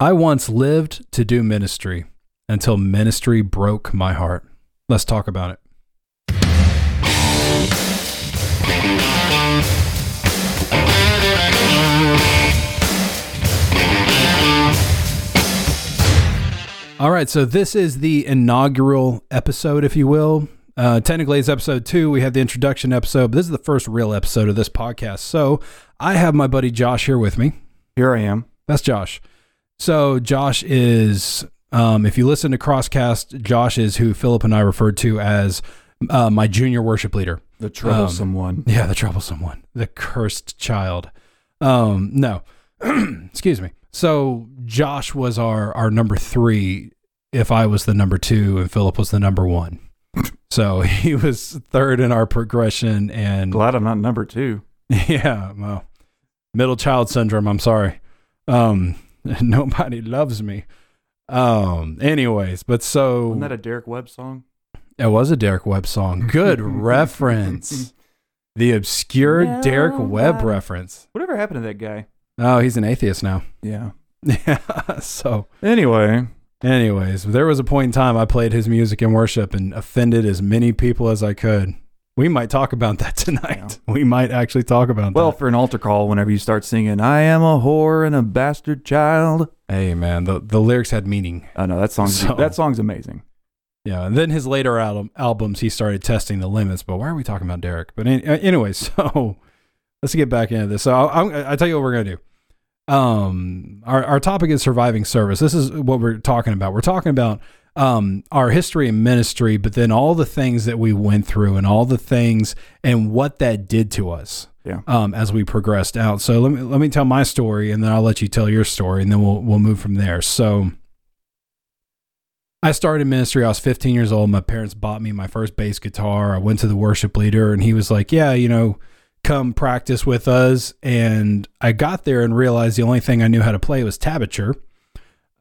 I once lived to do ministry until ministry broke my heart. Let's talk about it. All right, so this is the inaugural episode, if you will. Uh, technically, it's episode two. We have the introduction episode, but this is the first real episode of this podcast. So I have my buddy Josh here with me. Here I am. That's Josh. So Josh is, um, if you listen to Crosscast, Josh is who Philip and I referred to as uh, my junior worship leader. The troublesome Um, one. Yeah, the troublesome one, the cursed child. Um, no, excuse me. So Josh was our our number three. If I was the number two and Philip was the number one, so he was third in our progression. And Glad I'm not number two. yeah, well, middle child syndrome. I'm sorry. Um, nobody loves me. Um, anyways, but so Wasn't that a Derek Webb song? it was a Derek Webb song. Good reference. The obscure Derek Webb reference. Whatever happened to that guy? Oh, he's an atheist now. Yeah. Yeah. So, Anyway, anyways, there was a point in time I played his music in worship and offended as many people as I could. We might talk about that tonight. We might actually talk about well, that. Well, for an altar call, whenever you start singing, I am a whore and a bastard child. Hey, man, the, the lyrics had meaning. Oh, no, that song's, So- that song's amazing. Yeah. And then his later album, albums, he started testing the limits. But why are we talking about Derek? But uh, anyway, so let's get back into this. So I'll, I'll, I'll tell you what we're going to do. um our, our topic is surviving service this is what we're talking about we're talking about um our history and ministry but then all the things that we went through and all the things and what that did to us Yeah. um as we progressed out so let me let me tell my story and then I'll let you tell your story and then we'll we'll move from there so I started ministry. I was 15 years old. My parents bought me my first bass guitar. I went to the worship leader, and he was like, "Yeah, you know, come practice with us. And I got there and realized the only thing I knew how to play was tablature,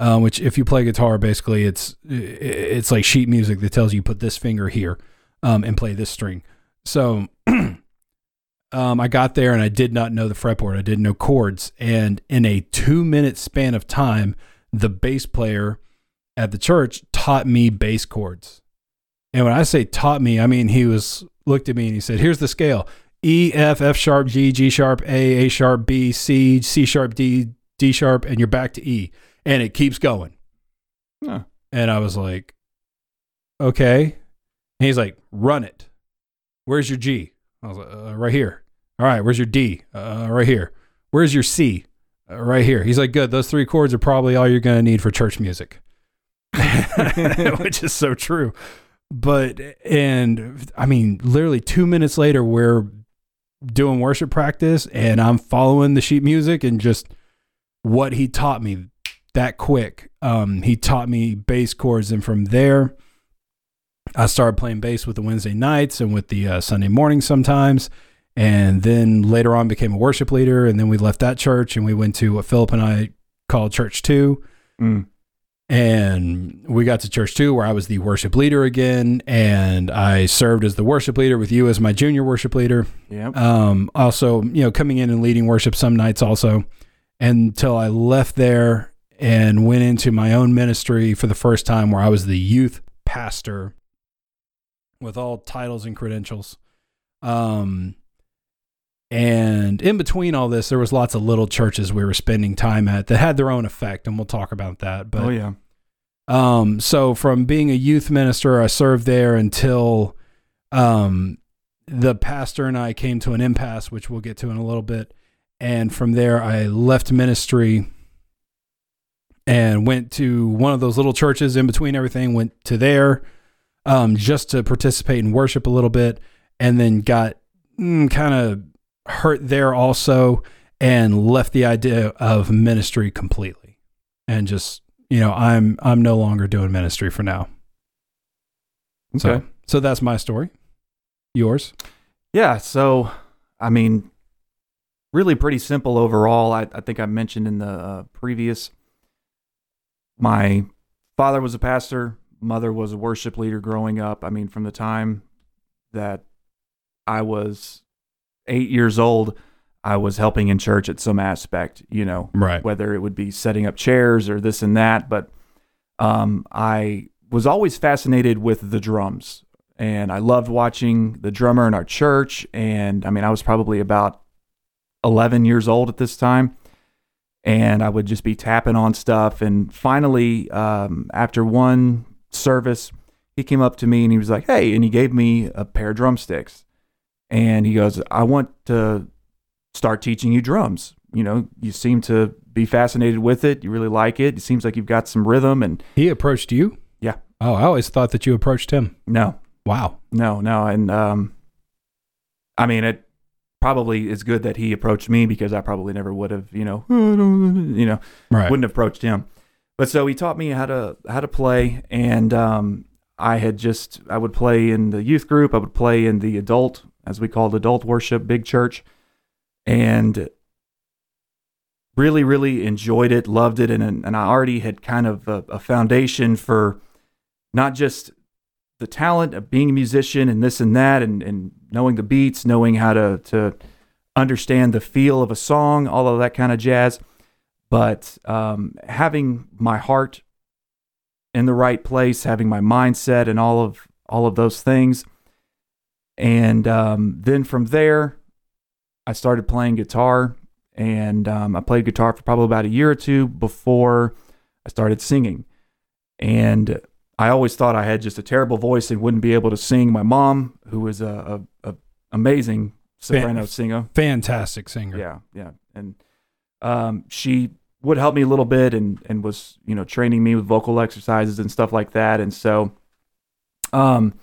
uh, which if you play guitar, basically it's it's like sheet music that tells you put this finger here um, and play this string. So um, I got there and I did not know the fretboard. I didn't know chords. And in a two minute span of time, the bass player at the church taught me bass chords. And when I say taught me, I mean he was looked at me and he said, "Here's the scale: E, F, F sharp, G, G sharp, A, A sharp, B, C, C sharp, D, D sharp, and you're back to E, and it keeps going." Huh. And I was like, "Okay." And he's like, "Run it. Where's your G?" I was like, uh, "Right here." All right, where's your D? Uh, right here. Where's your C? Uh, right here. He's like, "Good. Those three chords are probably all you're going to need for church music." which is so true. But and I mean, literally two minutes later, we're doing worship practice, and I'm following the sheet music and just what he taught me that quick. Um, he taught me bass chords, and from there, I started playing bass with the Wednesday nights and with the uh, Sunday mornings sometimes. And then later on, became a worship leader, and then we left that church and we went to what Philip and I called Church Two Mm. and we got to church Two, where i was the worship leader again and i served as the worship leader with you as my junior worship leader Yep. um, also you know coming in and leading worship some nights also until i left there and went into my own ministry for the first time where i was the youth pastor with all titles and credentials um, and in between all this there was lots of little churches we were spending time at that had their own effect and we'll talk about that but oh, yeah. um, so from being a youth minister, I served there until um, the pastor and I came to an impasse, which we'll get to in a little bit. And from there, I left ministry and went to one of those little churches in between everything. Went to there um, just to participate in worship a little bit, and then got mm, kind of hurt there also, and left the idea of ministry completely, and just you know i'm i'm no longer doing ministry for now so Okay. so that's my story yours Yeah. So, I mean, really pretty simple overall. I, I think I mentioned in the uh, previous. My father was a pastor. Mother was a worship leader growing up. I mean, from the time that I was eight years old, I was helping in church at some aspect, you know, Right. whether it would be setting up chairs or this and that. But um, I was always fascinated with the drums, and I loved watching the drummer in our church. And I mean, I was probably about 11 years old at this time, and I would just be tapping on stuff. And finally, um, after one service, he came up to me and he was like, "Hey," and he gave me a pair of drumsticks, and he goes, "I want to start teaching you drums. You know, you seem to be fascinated with it. You really like it. It seems like you've got some rhythm." And He approached you? Yeah. Oh, I always thought that you approached him. no, Wow. no, no, and um, I mean, it probably is good that he approached me because I probably never would have, you know, you know, Right. wouldn't have approached him. But so he taught me how to how to play, and um, I had just I would play in the youth group, I would play in the adult, as we called adult worship, big church, and really really enjoyed it, loved it, and and I already had kind of a, a foundation for not just the talent of being a musician and this and that, and and knowing the beats, knowing how to to understand the feel of a song, all of that kind of jazz. But um, having my heart in the right place, having my mindset, and all of all of those things, and um, then from there, I started playing guitar, and um, I played guitar for probably about a year or two before I started singing, and I always thought I had just a terrible voice and wouldn't be able to sing. My mom, who was a, a, a amazing soprano Fan- singer, Fantastic singer. yeah, yeah, and um, she would help me a little bit and and was you know training me with vocal exercises and stuff like that. And so, um,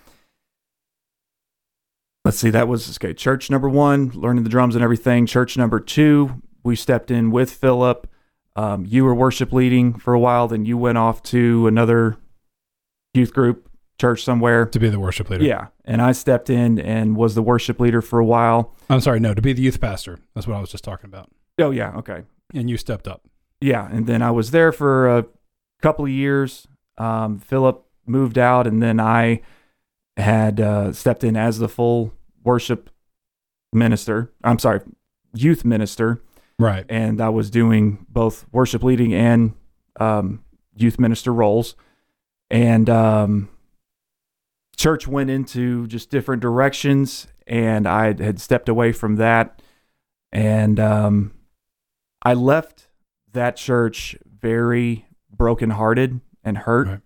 let's see, that was okay. Church number one, learning the drums and everything. Church number two, we stepped in with Philip. Um, you were worship leading for a while, then you went off to another youth group church somewhere. To be the worship leader. Yeah, and I stepped in and was the worship leader for a while. I'm sorry, no, to be the youth pastor. That's what I was just talking about. Oh yeah, okay. And you stepped up. yeah, and then I was there for a couple of years. Um, Philip moved out, and then I had uh, stepped in as the full worship minister. I'm sorry, youth minister, Right. and I was doing both worship leading and um, youth minister roles. And um, church went into just different directions, and I had stepped away from that, and um, I left that church very brokenhearted and hurt. Right.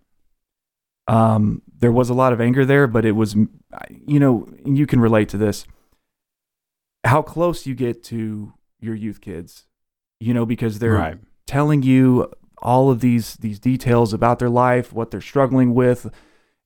Um, there was a lot of anger there, but it was, you know, you can relate to this. How close you get to your youth kids, you know, because they're Right. telling you all of these these details about their life, what they're struggling with,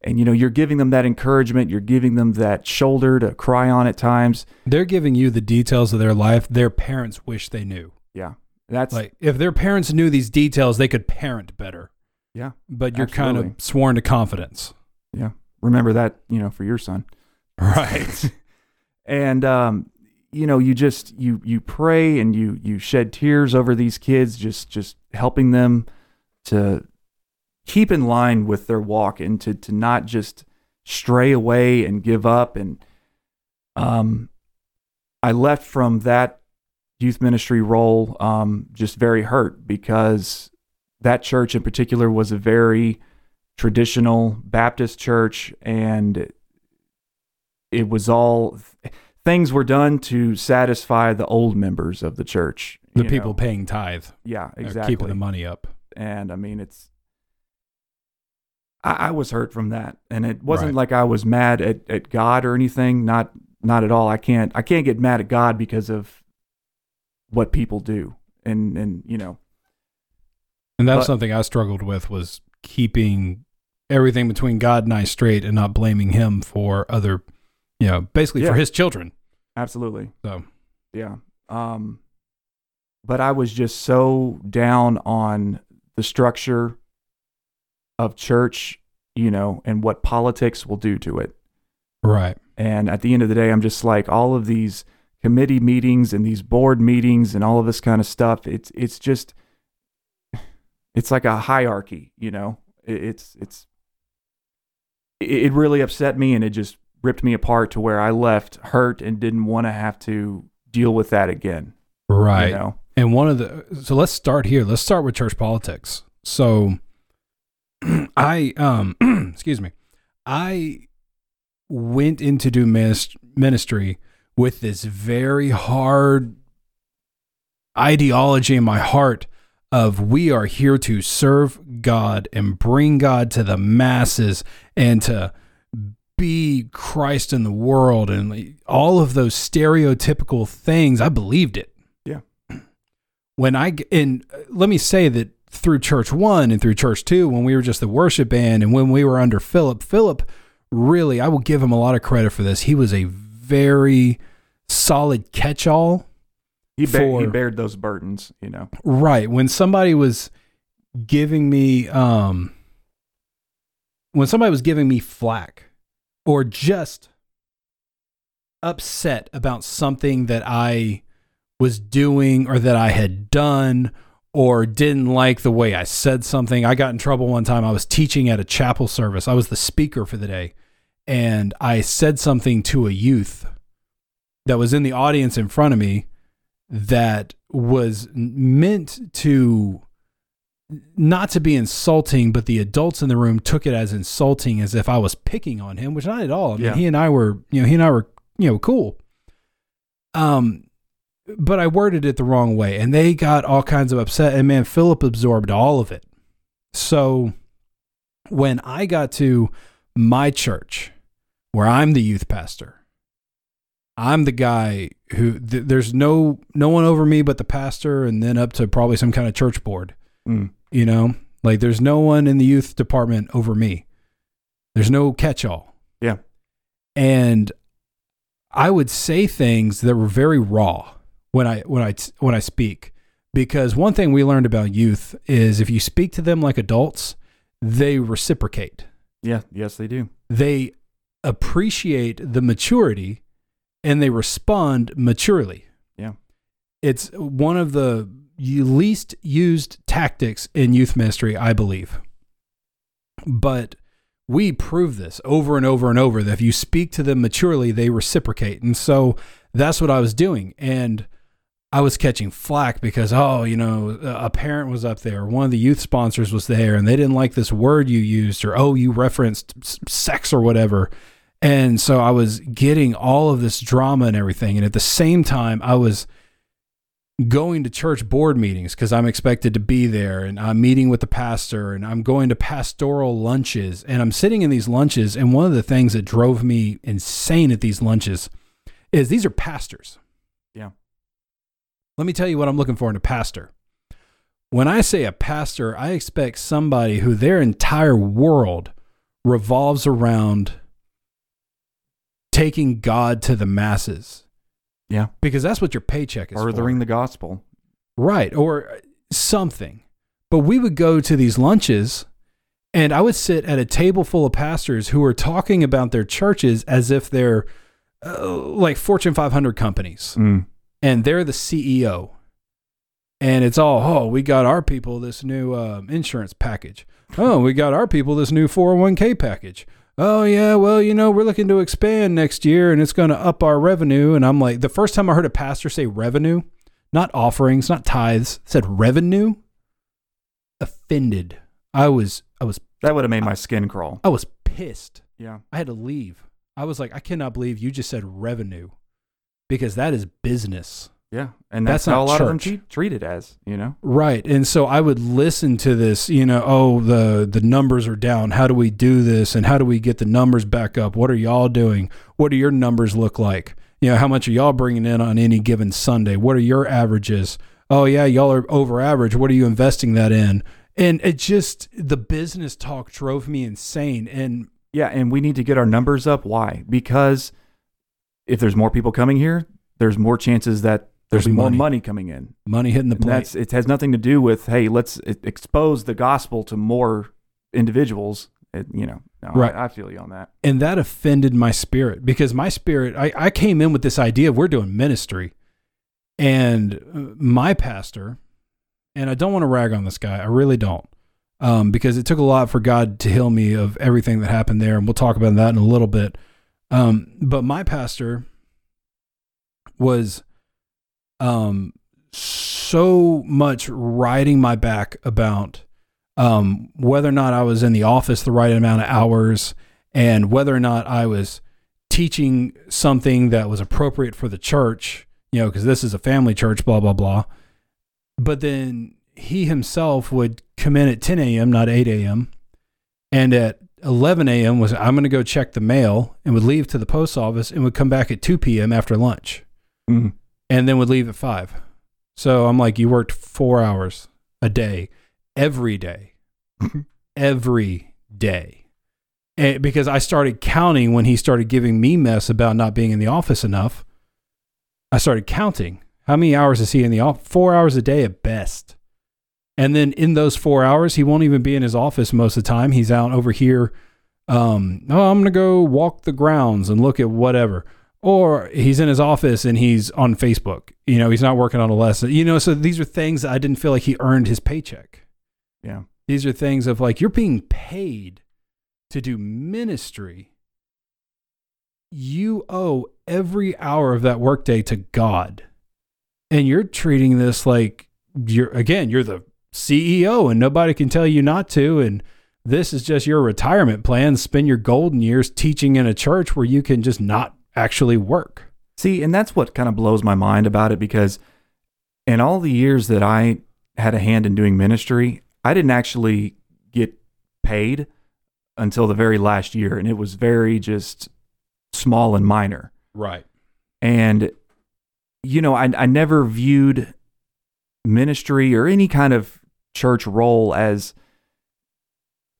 and you know, you're giving them that encouragement, you're giving them that shoulder to cry on at times. They're giving you the details of their life their parents wish they knew. Yeah, that's Like if their parents knew these details, they could parent better. yeah. But you're kind of sworn to confidence. Yeah. Remember that, you know, for your son. Right. and um, you know you just you you pray and you you shed tears over these kids just just helping them to keep in line with their walk and to to not just stray away and give up. And um I left from that youth ministry role um just very hurt because that church in particular was a very traditional Baptist church and it was all things were done to satisfy the old members of the church. the people know. paying tithe, yeah, exactly. keeping the money up. and I mean, it's. I, I was hurt from that, and it wasn't Right. like I was mad at, at God or anything. Not not at all. I can't I can't get mad at God because of what people do, and and you know And that's But- something I struggled with was keeping everything between God and I straight and not blaming him for other, you know, basically Yeah. for his children. absolutely So Yeah. Um, but I was just so down on the structure of church, you know, and what politics will do to it. right. And at the end of the day, I'm just like all of these committee meetings and these board meetings and all of this kind of stuff. It's it's just it's like a hierarchy, you know. It, it's it's it, it really upset me and it just ripped me apart to where I left hurt and didn't want to have to deal with that again. Right. You know? And one of the so let's start here. Let's start with church politics. So I um excuse me. I went into do minist- ministry with this very hard ideology in my heart of we are here to serve God and bring God to the masses and to be Christ in the world and like, all of those stereotypical things. I believed it. Yeah. When I, and uh, let me say that through Church One and through Church Two, when we were just the worship band and when we were under Philip, Philip really, I will give him a lot of credit for this. He was a very solid catch-all. He, bear, he bared those burdens, you know. Right. When somebody was giving me um when somebody was giving me flack or just upset about something that I was doing or that I had done or didn't like the way I said something. I got in trouble one time. I was teaching at a chapel service. I was the speaker for the day and I said something to a youth that was in the audience in front of me that was meant to not to be insulting, but the adults in the room took it as insulting, as if I was picking on him, which not at all. I mean, Yeah. he and I were, you know, he and I were, you know, cool. Um, but I worded it the wrong way, and they got all kinds of upset. And man, Philip absorbed all of it. So when I got to my church, where I'm the youth pastor, I'm the guy who th- there's no no one over me but the pastor, and then up to probably some kind of church board. Mm. You know, like there's no one in the youth department over me. There's no catch all. Yeah. And I would say things that were very raw when I when I when I speak because one thing we learned about youth is if you speak to them like adults, they reciprocate. Yeah, yes, they do. They appreciate the maturity and they respond maturely. Yeah. It's one of the least used tactics in youth ministry, I believe. But we prove this over and over and over that if you speak to them maturely, they reciprocate. And so that's what I was doing. And I was catching flack because, oh, you know, a parent was up there, one of the youth sponsors was there, and they didn't like this word you used, or oh, you referenced sex or whatever. And so I was getting all of this drama and everything. And at the same time, I was going to church board meetings because I'm expected to be there and I'm meeting with the pastor and I'm going to pastoral lunches and I'm sitting in these lunches. And one of the things that drove me insane at these lunches is these are pastors. Yeah. Let me tell you what I'm looking for in a pastor. When I say a pastor, I expect somebody who their entire world revolves around taking God to the masses. Yeah. Because that's what your paycheck is for. Furthering the gospel. Right, or something. But we would go to these lunches and I would sit at a table full of pastors who were talking about their churches as if they're uh, like Fortune 500 companies Mm. and they're the CEO. And it's all, oh, we got our people this new um, insurance package. Oh, we got our people this new 401k package. Oh, yeah, well, you know, we're looking to expand next year and it's going to up our revenue. And I'm like, the first time I heard a pastor say revenue, not offerings, not tithes, said revenue, offended. I was, I was, That would have made my skin crawl. I was pissed. Yeah. I had to leave. I was like, I cannot believe you just said revenue because that is business. Yeah. And That's that's, how a lot of them church. treat, treat it as, you know? Right. And so I would listen to this, you know, oh, the the numbers are down. How do we do this? And how do we get the numbers back up? What are y'all doing? What do your numbers look like? You know, how much are y'all bringing in on any given Sunday? What are your averages? Oh, yeah, y'all are over average. What are you investing that in? And it just the business talk drove me insane. And Yeah. And we need to get our numbers up. Why? Because if there's more people coming here, there's more chances that there's more money. money. coming in. money hitting the plate. that's it has nothing to do with hey, let's expose the gospel to more individuals. It, you know, no, Right. I, I feel you on that. and that offended my spirit because my spirit I, I came in with this idea of we're doing ministry and uh, my pastor and i don't want to rag on this guy i really don't um, because it took a lot for god to heal me of everything that happened there and we'll talk about that in a little bit um, but my pastor was um, so much riding my back about um, whether or not I was in the office the right amount of hours and whether or not I was teaching something that was appropriate for the church, you know, because this is a family church, blah, blah, blah. But then he himself would come in at 10 a.m., not 8 a.m. And at 11 a.m. was, I'm going to go check the mail and would leave to the post office and would come back at 2 p.m. after lunch Mm. And then would leave at 5. So I'm like, you worked four hours a day, every day, every day. And because I started counting when he started giving me mess about not being in the office enough. I started counting. How many hours is he in the office? Four hours a day at best. And then in those four hours, he won't even be in his office most of the time. He's out over here. Um, oh, I'm going to go walk the grounds and look at whatever. Or he's in his office and he's on Facebook. You know, he's not working on a lesson. You know, so these are things I didn't feel like he earned his paycheck. Yeah. These are things of like, you're being paid to do ministry. You owe every hour of that workday to God. And you're treating this like you're, again, you're the CEO and nobody can tell you not to. And this is just your retirement plan. Spend your golden years teaching in a church where you can just not actually work. See, and that's what kind of blows my mind about it because in all the years that I had a hand in doing ministry, I didn't actually get paid until the very last year. And it was very just small and minor. Right. And, you know, I, I never viewed ministry or any kind of church role as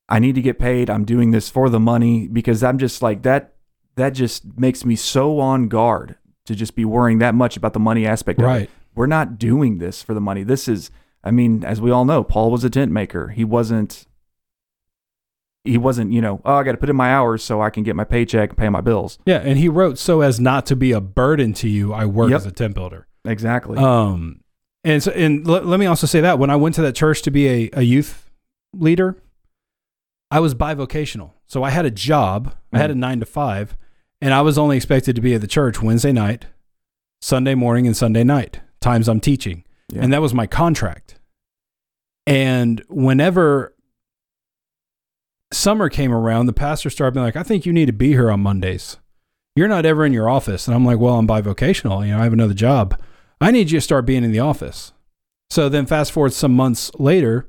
I need to get paid. I'm doing this for the money because I'm just like that. That just makes me so on guard to just be worrying that much about the money aspect. Right. We're not doing this for the money. This is, I mean, as we all know, Paul was a tent maker. He wasn't. He wasn't, you know, oh, I got to put in my hours so I can get my paycheck and pay my bills. Yeah. And he wrote, so as not to be a burden to you, I work Yep. as a tent builder. Exactly. Um, and so, and let, let me also say that when I went to that church to be a, a youth leader, I was bivocational. So I had a job, I had a nine to five, and I was only expected to be at the church Wednesday night, Sunday morning, and Sunday night, times I'm teaching. Yeah. And that was my contract. And whenever summer came around, the pastor started being like, I think you need to be here on Mondays. You're not ever in your office. And I'm like, well, I'm bivocational. You know, I have another job. I need you to start being in the office. So then, fast forward some months later,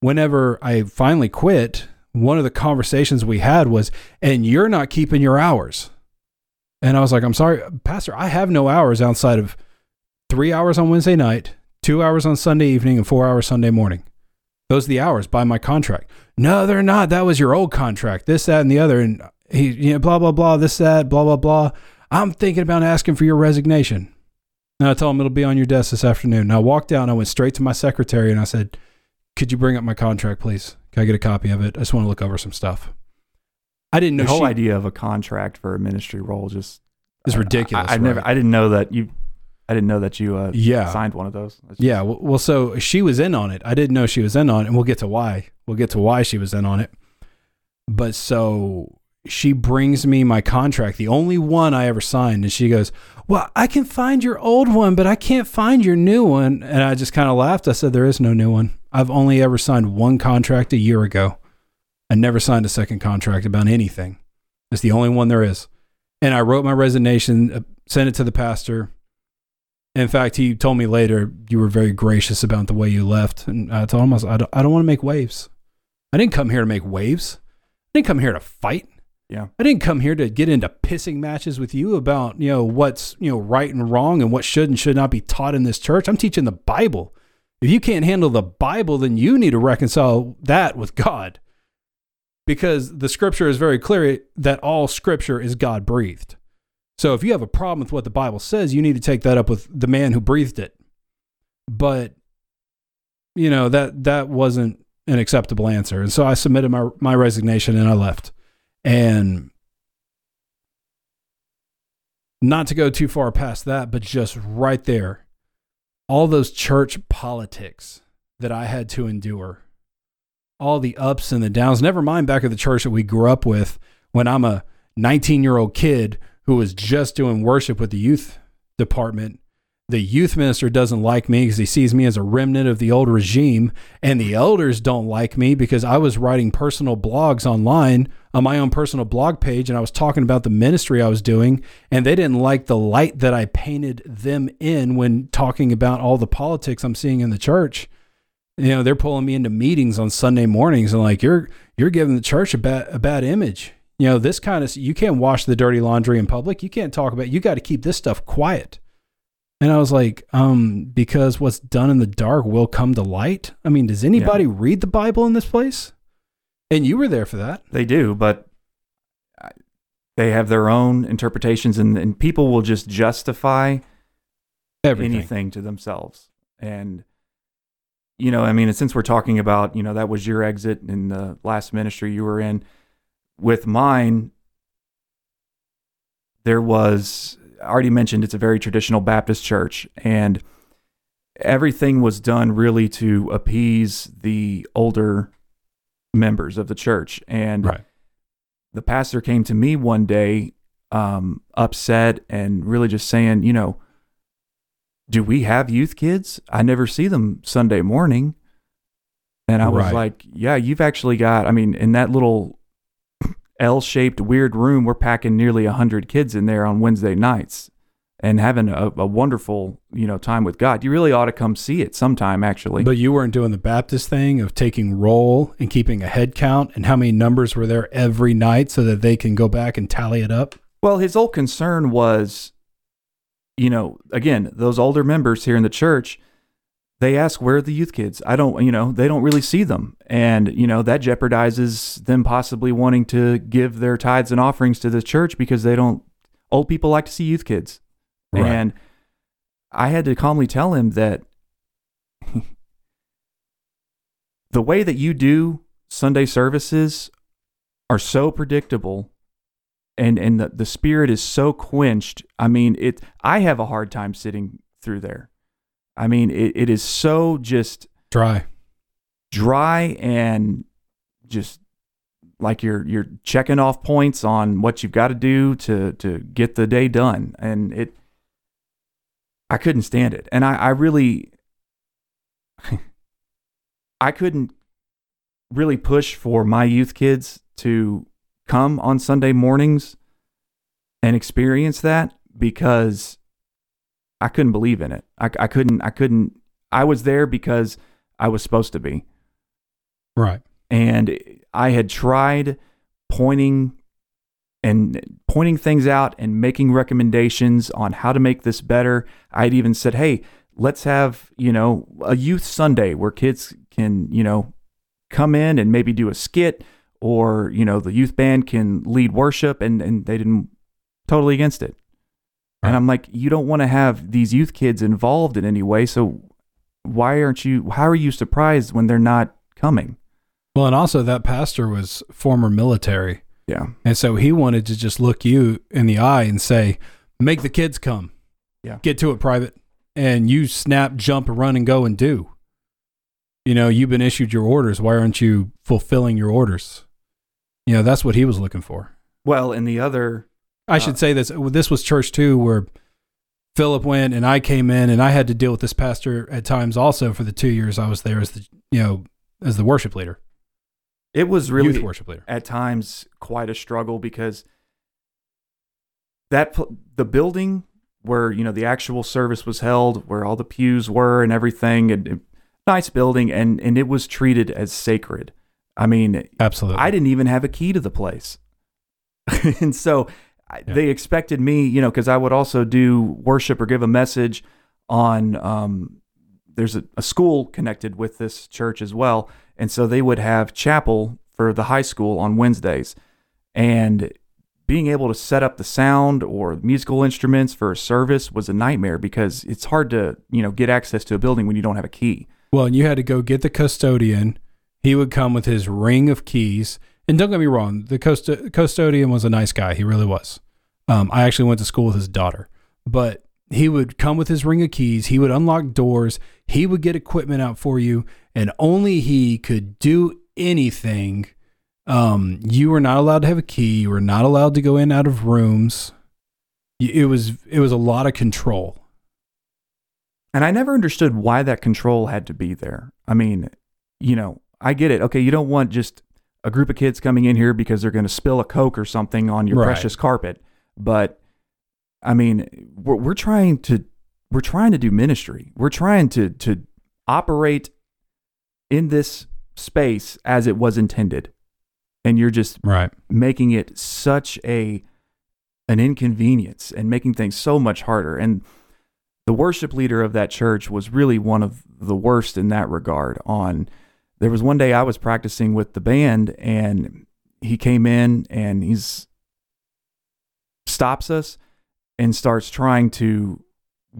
whenever I finally quit, one of the conversations we had was, and you're not keeping your hours. And I was like, I'm sorry, Pastor, I have no hours outside of three hours on Wednesday night, two hours on Sunday evening, and four hours Sunday morning. Those are the hours by my contract. No, they're not. That was your old contract. This, that, and the other. And he, you know, blah, blah, blah, this, that, blah, blah, blah. I'm thinking about asking for your resignation. And I told him it'll be on your desk this afternoon. And I walked down, I went straight to my secretary and I said, Could you bring up my contract, please? Can I get a copy of it? I just want to look over some stuff. I didn't know the whole she idea of a contract for a ministry role just is I- ridiculous. I, I never, right? I didn't know that you, I didn't know that you uh, Yeah. signed one of those. That's Yeah, well, well, so she was in on it. I didn't know she was in on it, and we'll get to why. We'll get to why she was in on it. But so she brings me my contract, the only one I ever signed, and she goes, "Well, I can find your old one, but I can't find your new one." And I just kind of laughed. I said, "There is no new one. I've only ever signed one contract a year ago. I never signed a second contract about anything. It's the only one there is." And I wrote my resignation, uh, sent it to the pastor. In fact, he told me later you were very gracious about the way you left, and I told him I, was, I don't, I don't want to make waves. I didn't come here to make waves. I didn't come here to fight. Yeah. I didn't come here to get into pissing matches with you about you know what's you know right and wrong and what should and should not be taught in this church. I'm teaching the Bible. If you can't handle the Bible, then you need to reconcile that with God, because the Scripture is very clear that all Scripture is God breathed. So if you have a problem with what the Bible says, you need to take that up with the man who breathed it. But you know that that wasn't an acceptable answer, and so I submitted my my resignation and I left. And not to go too far past that, but just right there, all those church politics that I had to endure, all the ups and the downs. Never mind back at the church that we grew up with when I'm a 19 year old kid who was just doing worship with the youth department the youth minister doesn't like me because he sees me as a remnant of the old regime, and the elders don't like me because I was writing personal blogs online on my own personal blog page and I was talking about the ministry I was doing, and they didn't like the light that I painted them in when talking about all the politics I'm seeing in the church. You know, they're pulling me into meetings on Sunday mornings and like you're you're giving the church a bad a bad image. You know, this kind of you can't wash the dirty laundry in public. You can't talk about. You got to keep this stuff quiet. And I was like, um, because what's done in the dark will come to light. I mean, does anybody read the Bible in this place? And you were there for that. They do, but they have their own interpretations, and, and people will just justify Everything. anything to themselves. And you know, I mean, since we're talking about, you know, that was your exit in the last ministry you were in. With mine, there was I already mentioned it's a very traditional Baptist church, and everything was done really to appease the older members of the church. And Right. the pastor came to me one day, um, upset and really just saying, you know, do we have youth kids? I never see them Sunday morning. And I was Right. like, yeah, you've actually got, I mean, in that little L shaped weird room, we're packing nearly 100 kids in there on Wednesday nights and having a, a wonderful, you know, time with God. You really ought to come see it sometime, actually. But you weren't doing the Baptist thing of taking roll and keeping a head count and how many numbers were there every night so that they can go back and tally it up. Well, his whole concern was, you know, again, those older members here in the church, they ask where are the youth kids. I don't, you know, they don't really see them, and you know that jeopardizes them possibly wanting to give their tithes and offerings to the church because they don't. Old people like to see youth kids, Right. and I had to calmly tell him that the way that you do Sunday services are so predictable and and the, the spirit is so quenched. I mean it i have a hard time sitting through there. I mean it, it is so just Dry. dry and just like you're you're checking off points on what you've got to do to to get the day done. And it i couldn't stand it. And i i really i couldn't really push for my youth kids to come on sunday mornings and experience that because i couldn't believe in it i, I couldn't i couldn't i was there because i was supposed to be Right. and I had tried pointing and pointing things out and making recommendations on how to make this better. I'd even said, "Hey, let's have, you know, a youth Sunday where kids can, you know, come in and maybe do a skit or, you know, the youth band can lead worship and and they didn't totally against it. Right. And I'm like, "You don't want to have these youth kids involved in any way, so why aren't you how are you surprised when they're not coming?" Well, and also that pastor was former military. Yeah. And so he wanted to just look you in the eye and say, make the kids come. Yeah. Get to it, private. And you snap, jump, run, and go and do. You know, you've been issued your orders. Why aren't you fulfilling your orders? You know, that's what he was looking for. Well, and the other I Uh, should say this. This was church two, where Philip went and I came in and I had to deal with this pastor at times also for the two years I was there as the, you know, as the worship leader, It was really youth worship leader. at times quite a struggle because that the building where you know the actual service was held, where all the pews were and everything, and, and nice building, and and it was treated as sacred. I mean, Absolutely. I didn't even have a key to the place, and so Yeah. they expected me, you know, because I would also do worship or give a message on. Um, there's a, a school connected with this church as well, and so they would have chapel for the high school on Wednesdays, and being able to set up the sound or musical instruments for a service was a nightmare because it's hard to you know get access to a building when you don't have a key. Well, and you had to go get the custodian. He would come with his ring of keys. And don't get me wrong, the custo- custodian was a nice guy. He really was. Um, I actually went to school with his daughter, but he would come with his ring of keys. He would unlock doors. He would get equipment out for you, and only he could do anything. Um, you were not allowed to have a key. You were not allowed to go in out of rooms. It was it was a lot of control. And I never understood why that control had to be there. I mean, you know, I get it. Okay, you don't want just a group of kids coming in here because they're going to spill a Coke or something on your Right. precious carpet. But I mean, we're, we're trying to we're trying to do ministry. We're trying to to operate in this space as it was intended. And you're just Right. making it such a an inconvenience and making things so much harder and the worship leader of that church was really one of the worst in that regard on there was one day I was practicing with the band and he came in and he's stops us and starts trying to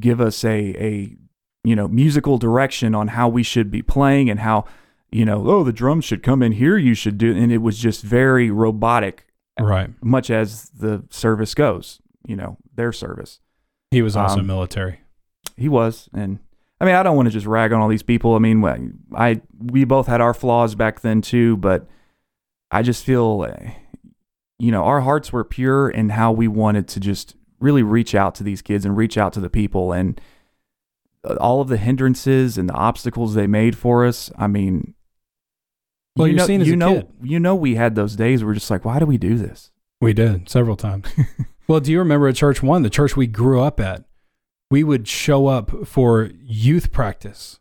give us a a you know musical direction on how we should be playing and how you know oh the drums should come in here you should do and it was just very robotic Right. much as the service goes you know their service He was also Um, military. he was and i mean i don't want to just rag on all these people i mean i we both had our flaws back then too but i just feel uh, you know our hearts were pure in how we wanted to just really reach out to these kids and reach out to the people and uh, all of the hindrances and the obstacles they made for us i mean Well, you know, seen as you a know kid. you know we had those days where we're just like why do we do this We did several times. well, do you remember at church one, the church we grew up at? We would show up for youth practice.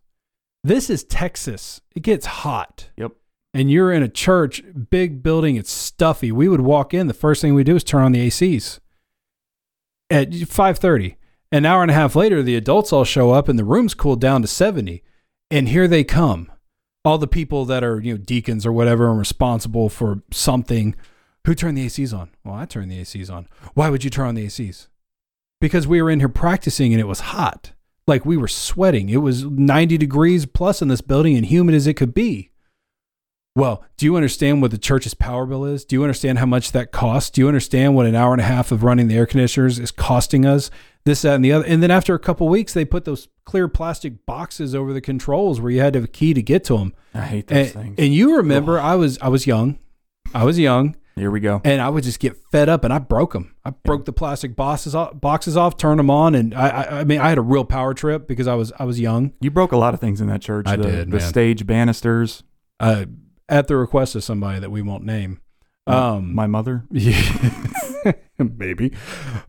This is Texas. It gets hot. Yep. And you're in a church, big building, it's stuffy. We would walk in, the first thing we do is turn on the ACs at 5:30. An hour and a half later, the adults all show up and the room's cooled down to 70. And here they come. All the people that are, you know, deacons or whatever and responsible for something who turned the ACs on? Well, I turned the ACs on. Why would you turn on the ACs? Because we were in here practicing and it was hot. Like we were sweating. It was 90 degrees plus in this building and humid as it could be. Well, do you understand what the church's power bill is? Do you understand how much that costs? Do you understand what an hour and a half of running the air conditioners is costing us? This, that, and the other. And then after a couple weeks, they put those clear plastic boxes over the controls where you had to have a key to get to them. i hate those And, things and you remember, I was I was young, I was young, here we go and I would just get fed up, and I broke them. I broke the plastic boxes off, boxes off, turned them on, and I, I, I mean, I had a real power trip because I was I was young. You broke a lot of things in that church. I the, did, The man. stage banisters. Uh, at the request of somebody that we won't name. Um, my mother. Yeah, maybe,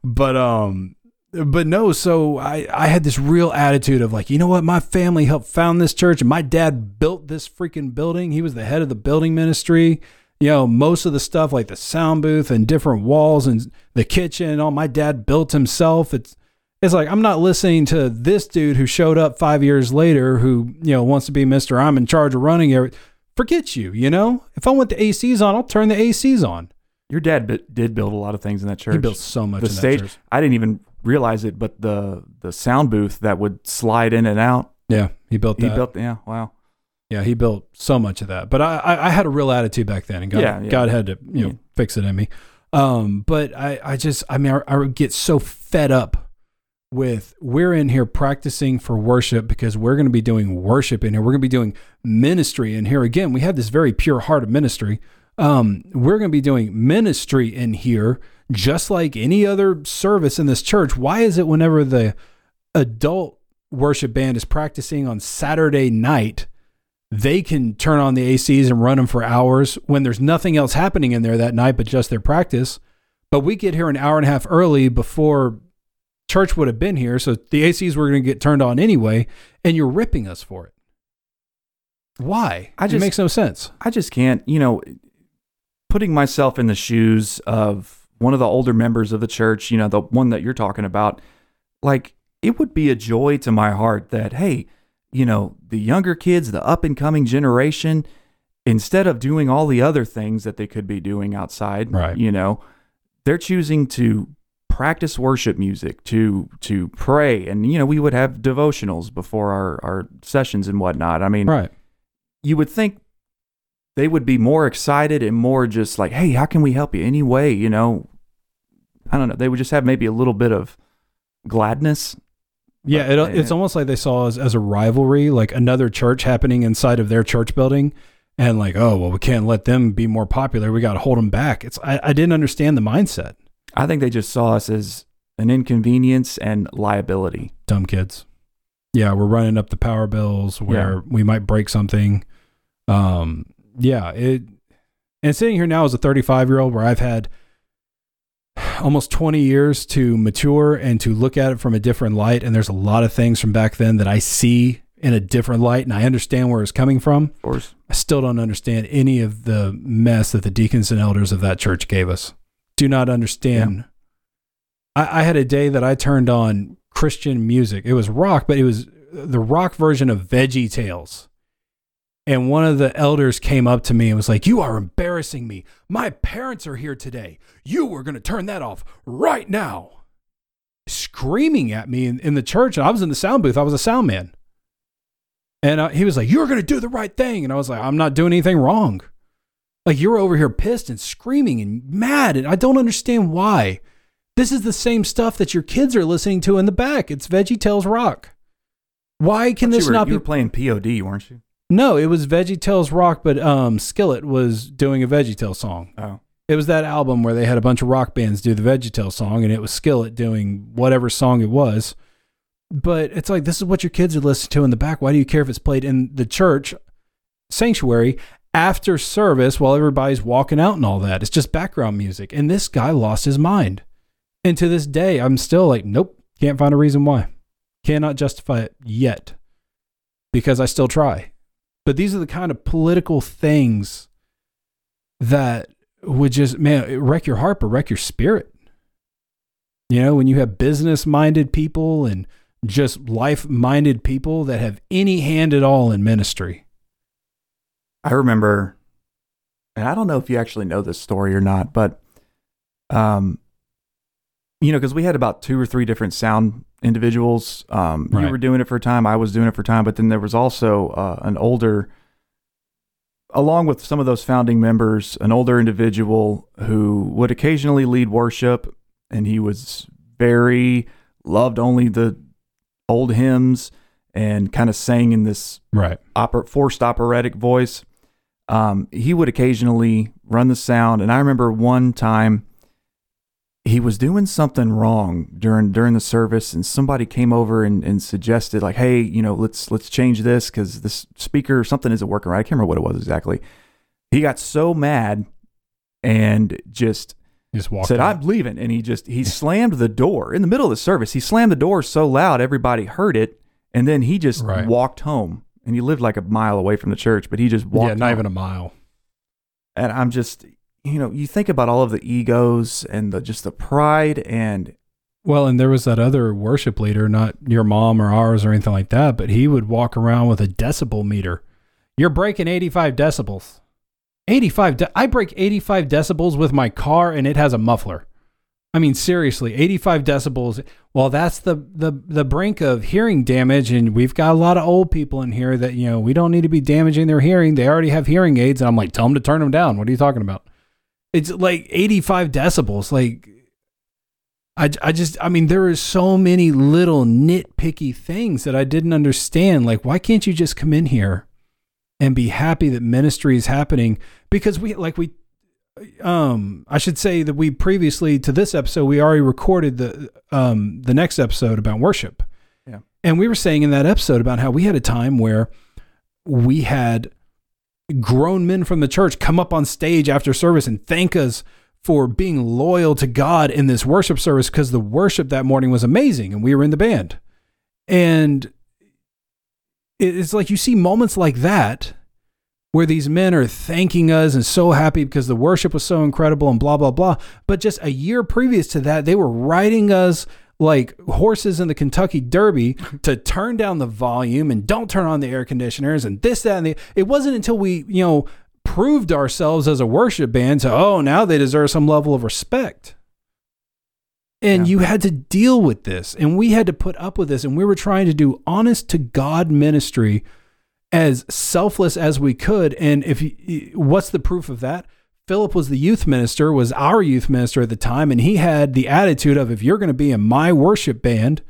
but um, but no. So I I had this real attitude of like, you know what, my family helped found this church, and my dad built this freaking building. He was the head of the building ministry. You know, most of the stuff like the sound booth and different walls and the kitchen and all my dad built himself. It's it's like I'm not listening to this dude who showed up five years later who you know wants to be Mister. I'm in charge of running everything. Forget you. You know, if I want the ACs on, I'll turn the ACs on. Your dad bi- did build a lot of things in that church. He built so much the in stage. that church. I didn't even realize it, but the the sound booth that would slide in and out. Yeah, he built He built. Yeah. Wow. Yeah, he built so much of that. But I, I, I had a real attitude back then, and God, Yeah, yeah. God had to you know Yeah. fix it in me. Um, but I, I just, I mean, I, I would get so fed up with we're in here practicing for worship because we're going to be doing worship in here. We're going to be doing ministry in here again. We have this very pure heart of ministry. Um, we're going to be doing ministry in here just like any other service in this church. Why is it whenever the adult worship band is practicing on Saturday night, they can turn on the ACs and run them for hours when there's nothing else happening in there that night but just their practice. But we get here an hour and a half early before church would have been here, so the ACs were going to get turned on anyway, and you're ripping us for it. Why? I it just- makes no sense. I just can't. You know, putting myself in the shoes of one of the older members of the church. You know, the one that you're talking about. Like, it would be a joy to my heart that hey, you know, the younger kids, the up and coming generation, instead of doing all the other things that they could be doing outside, Right. You know, they're choosing to practice worship music to to pray. And you know we would have devotionals before our our sessions and whatnot. I mean Right. you would think they would be more excited and more just like hey how can we help you any way you know i don't know. They would just have maybe a little bit of gladness Yeah, it, it's almost like they saw us as a rivalry, like another church happening inside of their church building, and like, oh well, we can't let them be more popular. We got to hold them back. It's I, I didn't understand the mindset. i think they just saw us as an inconvenience and liability Dumb kids. Yeah, we're running up the power bills where Yeah. we might break something. Um, yeah, it and sitting here now as a 35 year old where I've had almost 20 years to mature and to look at it from a different light. And there's a lot of things from back then that I see in a different light and I understand where it's coming from. Of course. I still don't understand any of the mess that the deacons and elders of that church gave us. Do not understand. I, I had a day that I turned on Christian music. It was rock, but it was the rock version of Veggie Tales. And one of the elders came up to me and was like, You are embarrassing me. My parents are here today. You were going to turn that off right now. Screaming at me in, in the church. And I was in the sound booth, I was a sound man. And uh, he was like, You're going to do the right thing. And I was like, I'm not doing anything wrong. Like, you're over here pissed and screaming and mad. And I don't understand why. This is the same stuff that your kids are listening to in the back. It's Veggie Tales Rock. Why can this you were, not you be were playing POD, weren't you? No, it was Veggie Tales Rock, but um, Skillet was doing a Veggie Tales song. Oh. It was that album where they had a bunch of rock bands do the Veggie Tales song, and it was Skillet doing whatever song it was. But it's like this is what your kids are listening to in the back. Why do you care if it's played in the church sanctuary after service while everybody's walking out and all that? It's just background music. And this guy lost his mind. And to this day, I'm still like, nope, can't find a reason why. Cannot justify it yet because I still try. But these are the kind of political things that would just, man, wreck your heart, but wreck your spirit. You know, when you have business minded people and just life minded people that have any hand at all in ministry. I remember, and I don't know if you actually know this story or not, but, um, you know, because we had about two or three different sound individuals. Um, You were doing it for a time, I was doing it for a time, but then there was also uh, an older, along with some of those founding members, an older individual who would occasionally lead worship, and he was very loved only the old hymns and kind of sang in this Right. oper- forced operatic voice. Um, he would occasionally run the sound, and I remember one time he was doing something wrong during during the service, and somebody came over and, and suggested like, "Hey, you know, let's let's change this because this speaker or something isn't working right." I can't remember what it was exactly. He got so mad and just Just walk said, out. "I'm leaving," and he just he slammed the door in the middle of the service. He slammed the door so loud everybody heard it, and then he just Right. walked home. And he lived like a mile away from the church, but he just walked. Yeah, not home. even a mile. And I'm just, you know, you think about all of the egos and the just the pride and Well, and there was that other worship leader, not your mom or ours or anything like that, but he would walk around with a decibel meter. You're breaking 85 decibels. 85. De- I break 85 decibels with my car and it has a muffler. I mean, seriously, 85 decibels. Well, that's the, the, the brink of hearing damage. And we've got a lot of old people in here that, you know, we don't need to be damaging their hearing. They already have hearing aids. And I'm like, tell them to turn them down. What are you talking about? It's like 85 decibels. Like, I, I just, I mean, there are so many little nitpicky things that I didn't understand. Like, why can't you just come in here and be happy that ministry is happening? Because we, like, we, um, I should say that we previously to this episode, we already recorded the, um, the next episode about worship. Yeah. And we were saying in that episode about how we had a time where we had grown men from the church come up on stage after service and thank us for being loyal to God in this worship service because the worship that morning was amazing and we were in the band. And it's like you see moments like that where these men are thanking us and so happy because the worship was so incredible and blah, blah, blah. But just a year previous to that, they were writing us like horses in the Kentucky Derby to turn down the volume and don't turn on the air conditioners and this, that, and the. It wasn't until we, you know, proved ourselves as a worship band to, oh, now they deserve some level of respect. And Yeah. you had to deal with this, and we had to put up with this, and we were trying to do honest to God ministry as selfless as we could. And if you, what's the proof of that? Philip was the youth minister, was our youth minister at the time, and he had the attitude of if you're going to be in my worship band,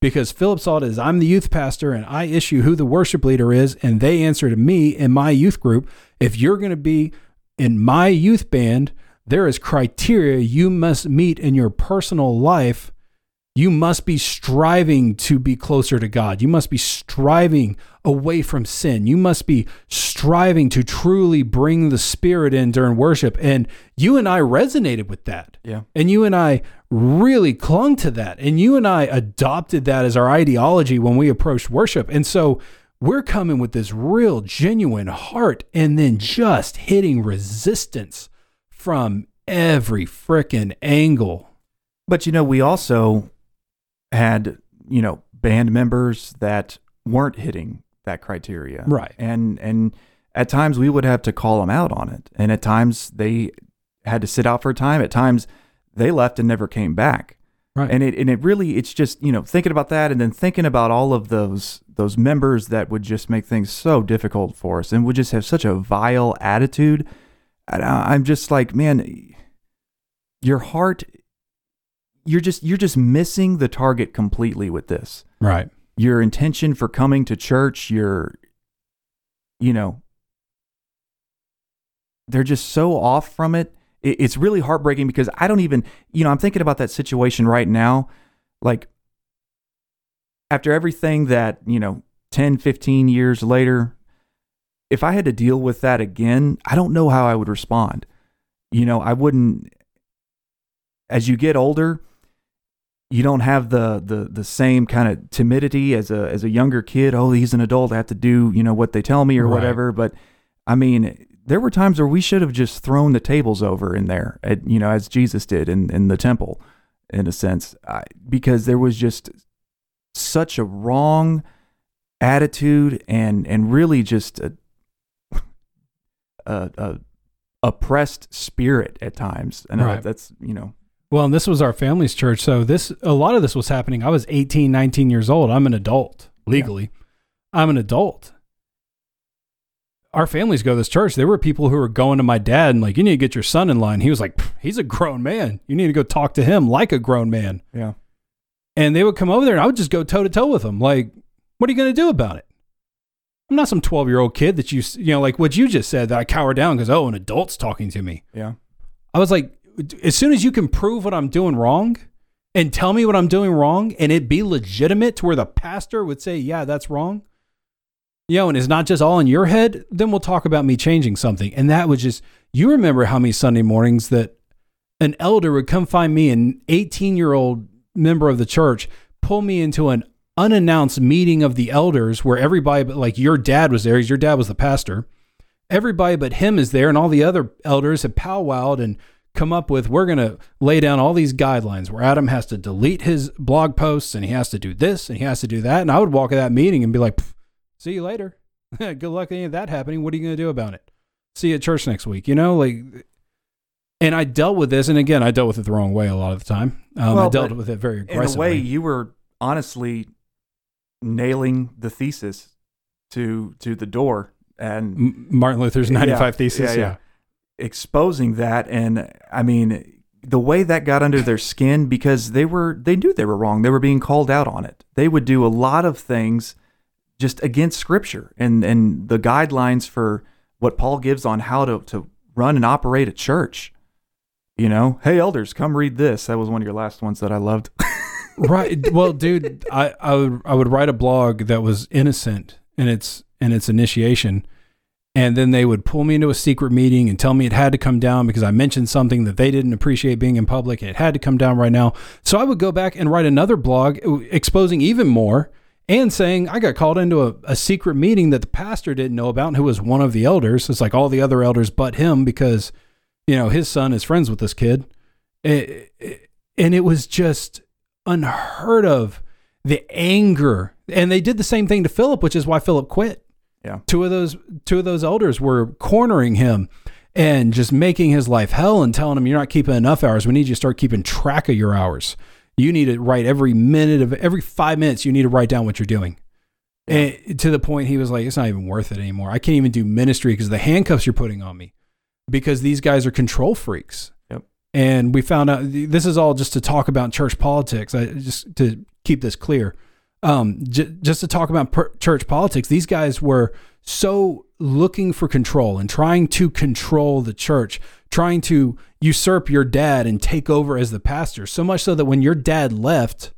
because Philip saw it as I'm the youth pastor and I issue who the worship leader is, and they answer to me in my youth group. If you're going to be in my youth band, there is criteria you must meet in your personal life You must be striving to be closer to God. You must be striving away from sin. You must be striving to truly bring the Spirit in during worship. And you and I resonated with that. Yeah. And you and I really clung to that. And you and I adopted that as our ideology when we approached worship. And so we're coming with this real, genuine heart and then just hitting resistance from every frickin' angle. But you know, we also had, you know, band members that weren't hitting that criteria. Right. And and at times we would have to call them out on it. And at times they had to sit out for a time. At times they left and never came back. Right. And it and it really it's just, you know, thinking about that and then thinking about all of those those members that would just make things so difficult for us and would just have such a vile attitude. And I- I'm just like, man, your heart you're just you're just missing the target completely with this. right. Your intention for coming to church, your you know, they're just so off from it. it. It's really heartbreaking because I don't even, you know, I'm thinking about that situation right now. Like, after everything that, you know, 10, 15 years later, if I had to deal with that again, I don't know how I would respond. You know, I wouldn't, as you get older, you don't have the the the same kind of timidity as a as a younger kid. Oh, he's an adult. I have to do you know what they tell me or Right. whatever. But I mean, there were times where we should have just thrown the tables over in there, at, you know, as Jesus did in in the temple, in a sense, I, because there was just such a wrong attitude and and really just a a, a oppressed spirit at times. And uh, Right. that's you know Well, and this was our family's church. So this a lot of this was happening. I was 18, 19 years old. I'm an adult legally. I'm an adult. Our families go to this church. There were people who were going to my dad and like, you need to get your son in line. He was like, he's a grown man. You need to go talk to him like a grown man. yeah. And they would come over there and I would just go toe to toe with them. Like, what are you going to do about it? I'm not some 12 year old kid that you, you know, like what you just said that I cower down because, oh, an adult's talking to me. Yeah. I was like, as soon as you can prove what I'm doing wrong and tell me what I'm doing wrong and it be legitimate to where the pastor would say, yeah, that's wrong, you know, and it's not just all in your head, then we'll talk about me changing something. And that was just, you remember how many Sunday mornings that an elder would come find me, an 18 year old member of the church, pull me into an unannounced meeting of the elders where everybody, but like your dad was there, your dad was the pastor. Everybody but him is there, and all the other elders have powwowed and come up with we're going to lay down all these guidelines where Adam has to delete his blog posts and he has to do this and he has to do that. And I would walk at that meeting and be like, see you later. Good luck with any of that happening. What are you going to do about it? See you at church next week. You know, like, and I dealt with this. And again, I dealt with it the wrong way a lot of the time. Um, I dealt with it very aggressively. in a way you were honestly nailing the thesis to to the door and M- Martin Luther's Yeah, 95 Thesis. yeah, Yeah, yeah. Exposing that. And i mean the way that got under their skin because they were they knew they were wrong. They were being called out on it. They would do a lot of things just against scripture and and the guidelines for what paul gives on how to to run and operate a church. You know hey elders come read this. That was one of your last ones that i loved. Right. Well, dude, I, I would I would write a blog that was innocent in its in its initiation, and then they would pull me into a secret meeting and tell me it had to come down because I mentioned something that they didn't appreciate being in public. It had to come down right now. So I would go back and write another blog uh, exposing even more and saying I got called into a, a secret meeting that the pastor didn't know about and who was one of the elders. It's like all the other elders but him because you know his son is friends with this kid. It- it- and it was just unheard of the anger and they did the same thing to philip which is why philip quit Yeah. two of those two of those elders were cornering him and just making his life hell and telling him you're not keeping enough hours. We need you to start keeping track of your hours. You need to write every minute of every five minutes you need to write down what you're doing. And to the point he was like it's not even worth it anymore. I can't even do ministry because the handcuffs you're putting on me because these guys are control freaks. Yep. and we found out this is all just to talk about church politics. I just to keep this clear, um, j- just to talk about per- church politics. These guys were so looking for control and trying to control the church, trying to usurp your dad and take over as the pastor. So much so that when your dad left,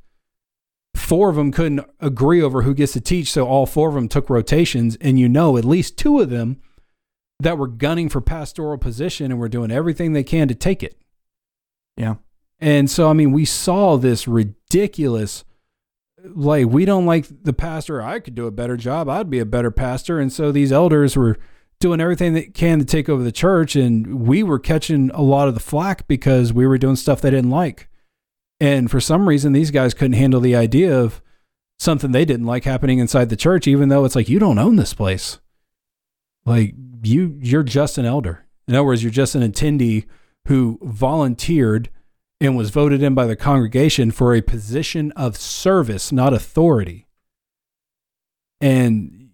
four of them couldn't agree over who gets to teach, so all four of them took rotations, and you know at least two of them that were gunning for pastoral position and were doing everything they can to take it. Yeah. And so, I mean, we saw this ridiculous, like, we don't like the pastor. I could do a better job. I'd be a better pastor. And so these elders were doing everything they can to take over the church. And we were catching a lot of the flack because we were doing stuff they didn't like. And for some reason, these guys couldn't handle the idea of something they didn't like happening inside the church, even though it's like, you don't own this place. Like, you, you're just an elder. In other words, you're just an attendee who volunteered and was voted in by the congregation for a position of service, not authority. And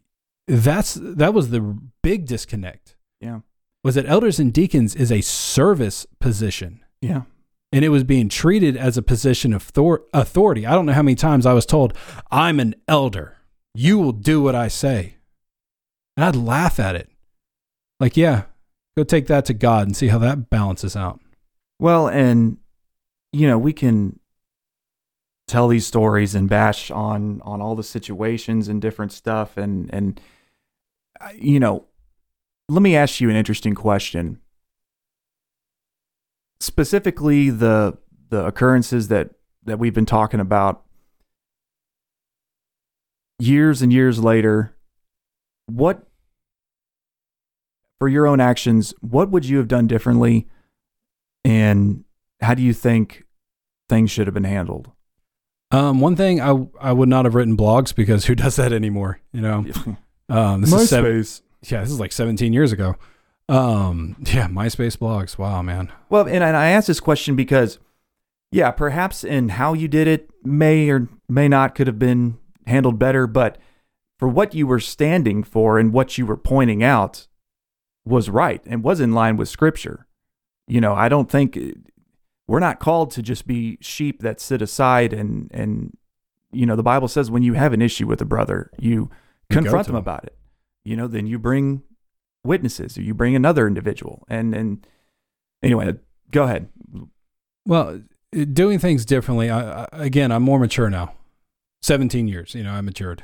that's that was the big disconnect. Yeah. Was that elders and deacons is a service position. Yeah. And it was being treated as a position of thor- authority. I don't know how many times I was told, I'm an elder. You will do what I say. And I'd laugh at it. Like, yeah, go take that to God and see how that balances out. Well, and you know, we can tell these stories and bash on on all the situations and different stuff and and uh, you know, let me ask you an interesting question. Specifically the the occurrences that that we've been talking about years and years later, what for your own actions, what would you have done differently and how do you think things should have been handled? Um, one thing I I would not have written blogs because who does that anymore? You know, um, this is seven, yeah, this is like 17 years ago. Um, yeah, MySpace blogs. Wow, man. Well, and I asked this question because, yeah, perhaps in how you did it may or may not could have been handled better, but for what you were standing for and what you were pointing out was right and was in line with Scripture. You know, I don't think we're not called to just be sheep that sit aside and and you know the bible says when you have an issue with a brother you, you confront them about it. You know then you bring witnesses or you bring another individual. And and anyway uh, go ahead. well doing things differently I, I, again i'm more mature now. 17 years you know i matured.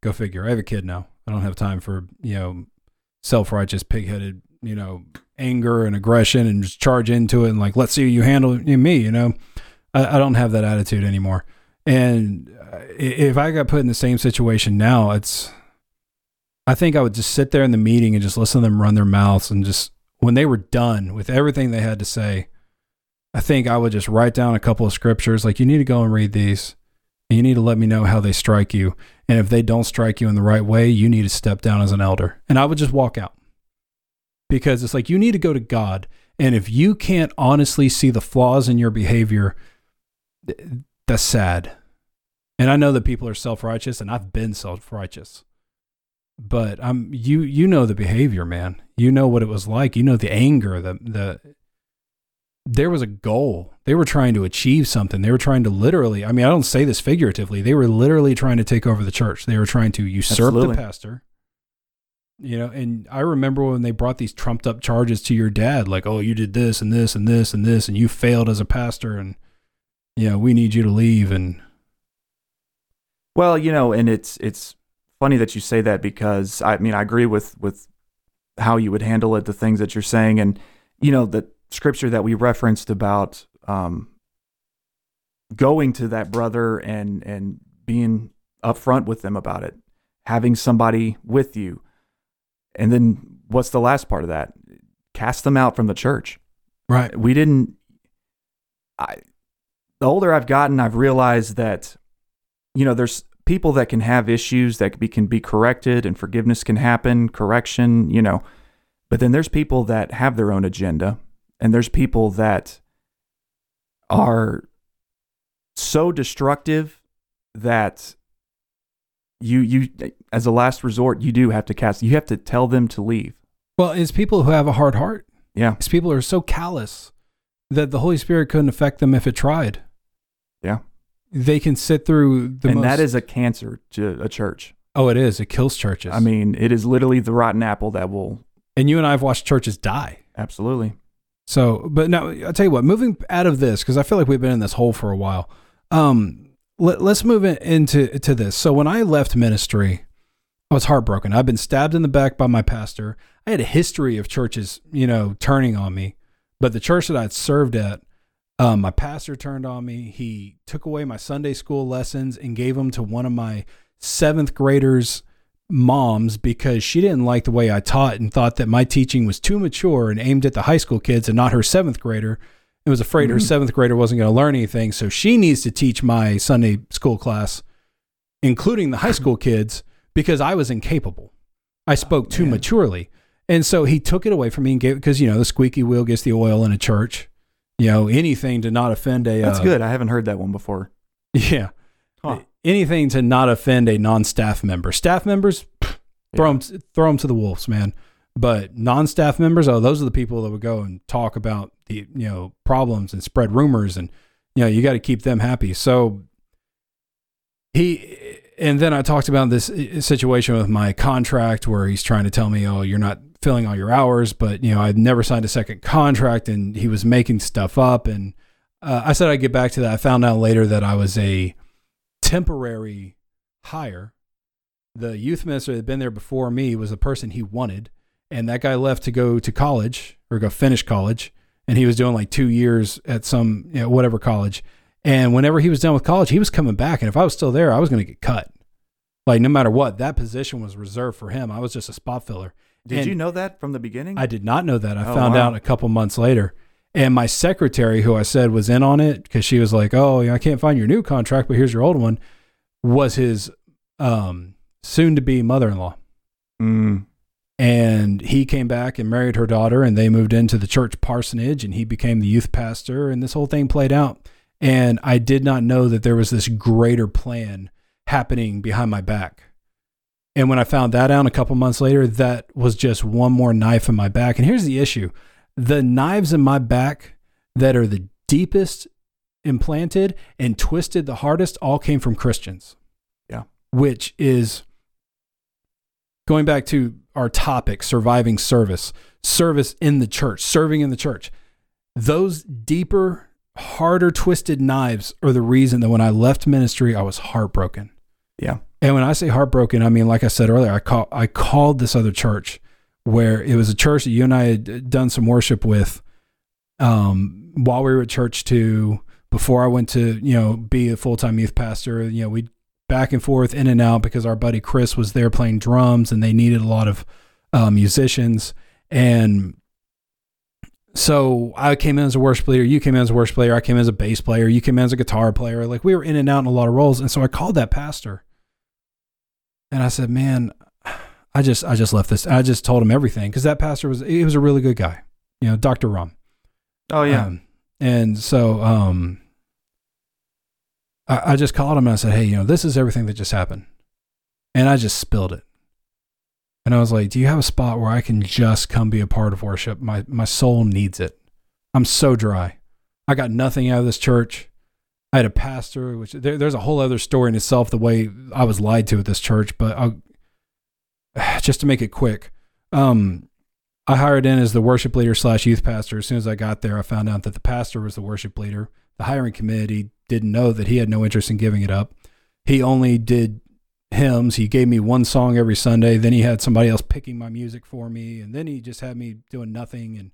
Go figure. I have a kid now. I don't have time for you know self-righteous pig-headed you know anger and aggression and just charge into it and like let's see you handle me you know? I, I don't have that attitude anymore. And uh, if i got put in the same situation now it's i think i would just sit there in the meeting and just listen to them run their mouths and just when they were done with everything they had to say i think i would just write down a couple of scriptures like you need to go and read these and you need to let me know how they strike you and if they don't strike you in the right way you need to step down as an elder. And i would just walk out because it's like you need to go to God. And if you can't honestly see the flaws in your behavior, that's sad. And I know that people are self-righteous and I've been self-righteous. But I'm you you know the behavior, man. You know what it was like. You know the anger, the the there was a goal. They were trying to achieve something. They were trying to literally, I mean, I don't say this figuratively. They were literally trying to take over the church. They were trying to usurp Absolutely. the pastor you know and i remember when they brought these trumped up charges to your dad like oh you did this and this and this and this and you failed as a pastor and you know we need you to leave and well you know and it's it's funny that you say that because i mean i agree with with how you would handle it the things that you're saying and you know the scripture that we referenced about um going to that brother and and being upfront with them about it having somebody with you and then what's the last part of that? Cast them out from the church. Right. We didn't. I. The older I've gotten, I've realized that, you know, there's people that can have issues that can be, can be corrected and forgiveness can happen, correction, you know, but then there's people that have their own agenda, and there's people that are so destructive that you you as a last resort you do have to cast you have to tell them to leave. Well it's people who have a hard heart. Yeah. It's people who are so callous that the holy spirit couldn't affect them if it tried. Yeah. They can sit through the and most, that is a cancer to a church. Oh it is. It kills churches. I mean it is literally the rotten apple that will and you and i've watched churches die. Absolutely. So but now i'll tell you what moving out of this because i feel like we've been in this hole for a while um let, us move in, into to this. So when I left ministry, I was heartbroken. I've been stabbed in the back by my pastor. I had a history of churches, you know, turning on me, but the church that I'd served at, um, my pastor turned on me. He took away my Sunday school lessons and gave them to one of my seventh graders' moms because she didn't like the way I taught and thought that my teaching was too mature and aimed at the high school kids and not her seventh grader and was afraid mm-hmm. her seventh grader wasn't going to learn anything. So she needs to teach my Sunday school class, including the high school kids, because I was incapable. I spoke oh, too maturely. And so he took it away from me and gave because you know the squeaky wheel gets the oil in a church. You know anything to not offend a. That's uh, good. I haven't heard that one before. Yeah, huh. anything to not offend a non-staff member. Staff members, pff, throw them throw them to the wolves, man. But non-staff members, oh, those are the people that would go and talk about the you know problems and spread rumors, and you know you got to keep them happy. So he, and then I talked about this uh, situation with my contract where he's trying to tell me, oh, you're not filling all your hours, but you know I'd never signed a second contract, and he was making stuff up, and uh, I said I'd get back to that. I found out later that I was a temporary hire. The youth minister that had been there before me was the person he wanted and that guy left to go to college or go finish college and he was doing like two years at some you know, whatever college. And whenever he was done with college he was coming back and if i was still there i was going to get cut. Like no matter what that position was reserved for him. I was just a spot filler. Did and you know that from the beginning? I did not know that. I oh, found wow. out a couple months later. And my secretary who i said was in on it because she was like oh i can't find your new contract but here's your old one was his um, soon to be mother-in-law. Mm and he came back and married her daughter and they moved into the church parsonage and he became the youth pastor and this whole thing played out. And i did not know that there was this greater plan happening behind my back. And when i found that out a couple months later that was just one more knife in my back. And here's the issue. The knives in my back that are the deepest implanted and twisted the hardest all came from christians. Yeah. Which is going back to our topic, surviving service, service in the church, serving in the church. Those deeper, harder twisted knives are the reason that when I left ministry, I was heartbroken. Yeah. And when I say heartbroken, I mean, like I said earlier, I call I called this other church where it was a church that you and I had done some worship with um, while we were at church too. Before I went to, you know, be a full time youth pastor, you know, we'd back and forth in and out because our buddy Chris was there playing drums and they needed a lot of uh, musicians. And so I came in as a worship leader. You came in as a worship player. I came in as a bass player. You came in as a guitar player. Like we were in and out in a lot of roles. And so I called that pastor and I said, man, I just, I just left this. I just told him everything because that pastor was, he was a really good guy, you know, Dr. Rum. Oh yeah. Um, and so, um, I, I just called him and I said, Hey, you know, this is everything that just happened. And I just spilled it. And I was like, Do you have a spot where I can just come be a part of worship? My my soul needs it. I'm so dry. I got nothing out of this church. I had a pastor, which there, there's a whole other story in itself, the way I was lied to at this church. But I'll, just to make it quick, um, I hired in as the worship leader slash youth pastor. As soon as I got there, I found out that the pastor was the worship leader. The hiring committee didn't know that he had no interest in giving it up. He only did hymns. He gave me one song every Sunday. Then he had somebody else picking my music for me. And then he just had me doing nothing. And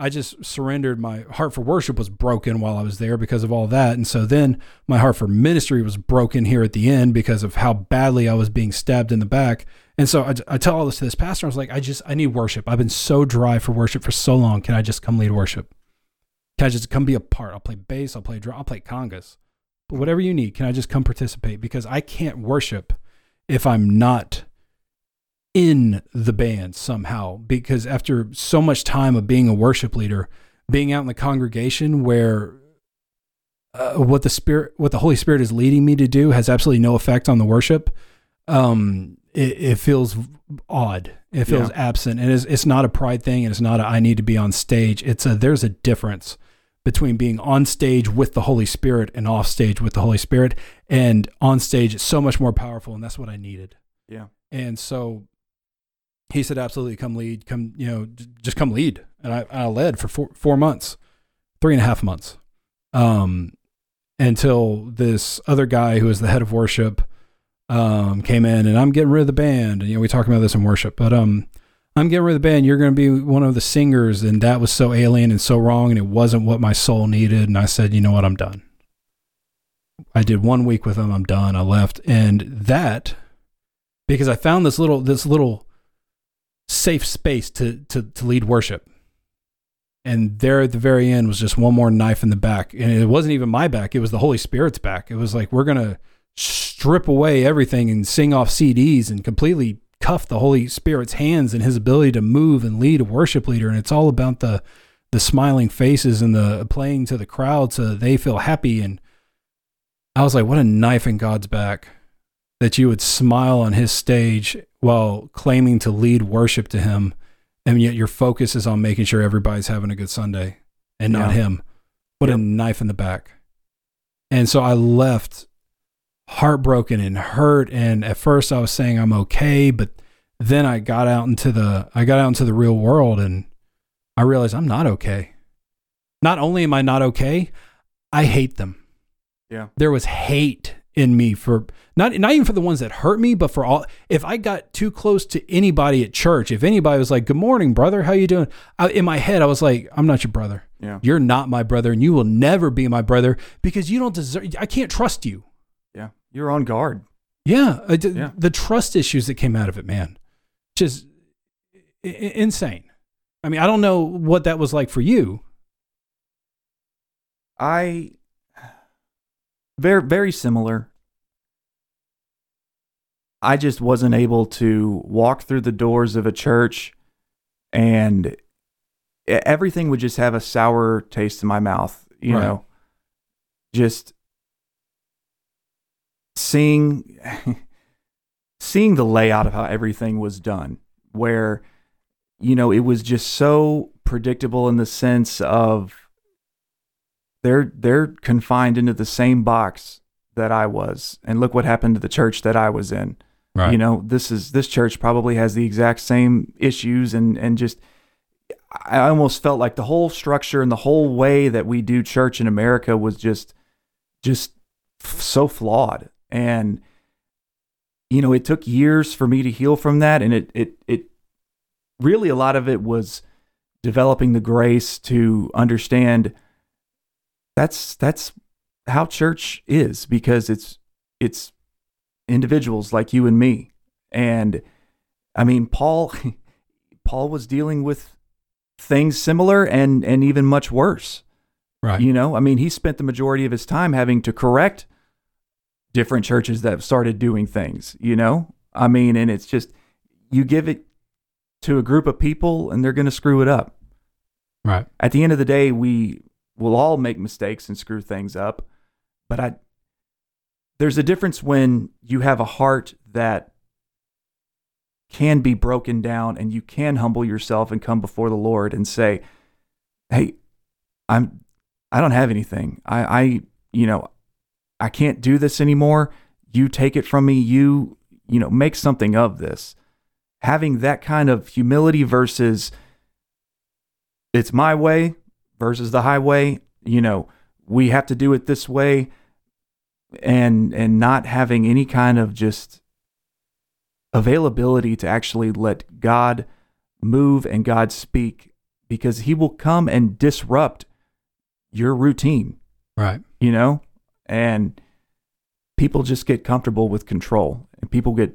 I just surrendered. My heart for worship was broken while I was there because of all that. And so then my heart for ministry was broken here at the end because of how badly I was being stabbed in the back. And so I, I tell all this to this pastor. I was like, I just, I need worship. I've been so dry for worship for so long. Can I just come lead worship? Can I just come be a part? I'll play bass, I'll play drum, I'll play congas. But whatever you need, can I just come participate? Because I can't worship if I'm not in the band somehow. Because after so much time of being a worship leader, being out in the congregation where uh, what the spirit, what the Holy Spirit is leading me to do, has absolutely no effect on the worship. Um, it, it feels odd. It feels yeah. absent, and it's, it's not a pride thing, and it's not a I need to be on stage. It's a there's a difference between being on stage with the Holy Spirit and off stage with the Holy Spirit. And on stage, it's so much more powerful, and that's what I needed. Yeah. And so he said, absolutely, come lead, come, you know, just come lead. And I, I led for four, four months, three and a half months. Um, until this other guy who was the head of worship um, came in and I'm getting rid of the band. And, you know, we talked about this in worship, but um, I'm getting rid of the band. You're going to be one of the singers. And that was so alien and so wrong. And it wasn't what my soul needed. And I said, you know what? I'm done. I did one week with them. I'm done. I left. And that, because I found this little, this little safe space to, to, to lead worship. And there at the very end was just one more knife in the back. And it wasn't even my back. It was the Holy Spirit's back. It was like, we're going to strip away everything and sing off CDs and completely cuff the Holy Spirit's hands and his ability to move and lead a worship leader. And it's all about the the smiling faces and the playing to the crowd so they feel happy. And I was like, what a knife in God's back that you would smile on his stage while claiming to lead worship to him. And yet your focus is on making sure everybody's having a good Sunday and not Yeah. him. What a knife in the back. And so I left heartbroken and hurt and at first I was saying I'm okay but then I got out into the I got out into the real world and I realized I'm not okay. Not only am I not okay, I hate them. Yeah. There was hate in me for not not even for the ones that hurt me, but for all if I got too close to anybody at church, if anybody was like, "Good morning, brother. How you doing?" I, in my head I was like, "I'm not your brother. Yeah. You're not my brother and you will never be my brother because you don't deserve I can't trust you." You're on guard. Yeah, d- Yeah. the trust issues that came out of it, man, just I- insane. I mean, I don't know what that was like for you. I very very similar. I just wasn't able to walk through the doors of a church and everything would just have a sour taste in my mouth, you Right. know. Just seeing seeing the layout of how everything was done where you know it was just so predictable in the sense of they're they're confined into the same box that I was. And look what happened to the church that I was in. Right. you know this is this church probably has the exact same issues and and just I almost felt like the whole structure and the whole way that we do church in America was just just f- so flawed and you know it took years for me to heal from that. And it it it really a lot of it was developing the grace to understand that's that's how church is because it's it's individuals like you and me. And i mean paul paul was dealing with things similar and and even much worse. Right. you know i mean he spent the majority of his time having to correct different churches that have started doing things you know i mean and it's just you give it to a group of people and they're going to screw it up right. at the end of the day, we will all make mistakes and screw things up. But I, there's a difference when you have a heart that can be broken down and you can humble yourself and come before the Lord and say, "Hey, I'm, I don't have anything. I, I, you know, I can't do this anymore. You take it from me. You, you know, make something of this." Having that kind of humility versus it's my way versus the highway you know we have to do it this way and and not having any kind of just availability to actually let God move and God speak because he will come and disrupt your routine Right. you know and people just get comfortable with control and people get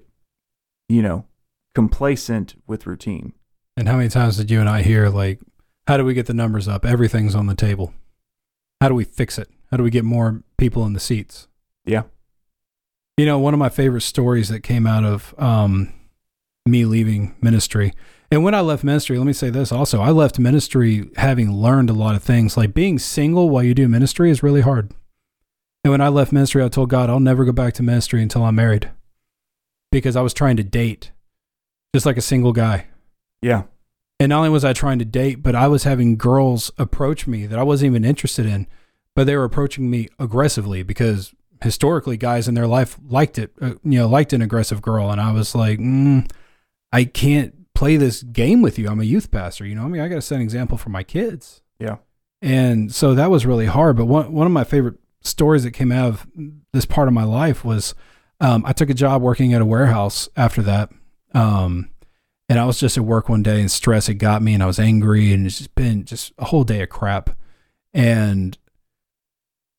you know complacent with routine And how many times did you and I hear like, how do we get the numbers up? Everything's on the table. How do we fix it? How do we get more people in the seats? yeah You know, one of my favorite stories that came out of um, me leaving ministry. And when I left ministry, let me say this also. I left ministry having learned a lot of things. Like being single while you do ministry is really hard. And when I left ministry, I told God, I'll never go back to ministry until I'm married because I was trying to date just like a single guy. yeah And not only was I trying to date, but I was having girls approach me that I wasn't even interested in, but they were approaching me aggressively because historically guys in their life liked it, uh, you know, liked an aggressive girl. And I was like, mm, I can't play this game with you. I'm a youth pastor, you know, I mean, I got to set an example for my kids. yeah And so that was really hard. But one, one of my favorite stories that came out of this part of my life was um, I took a job working at a warehouse after that. Um, and I was just at work one day and stress had got me and I was angry and it's just been just a whole day of crap. And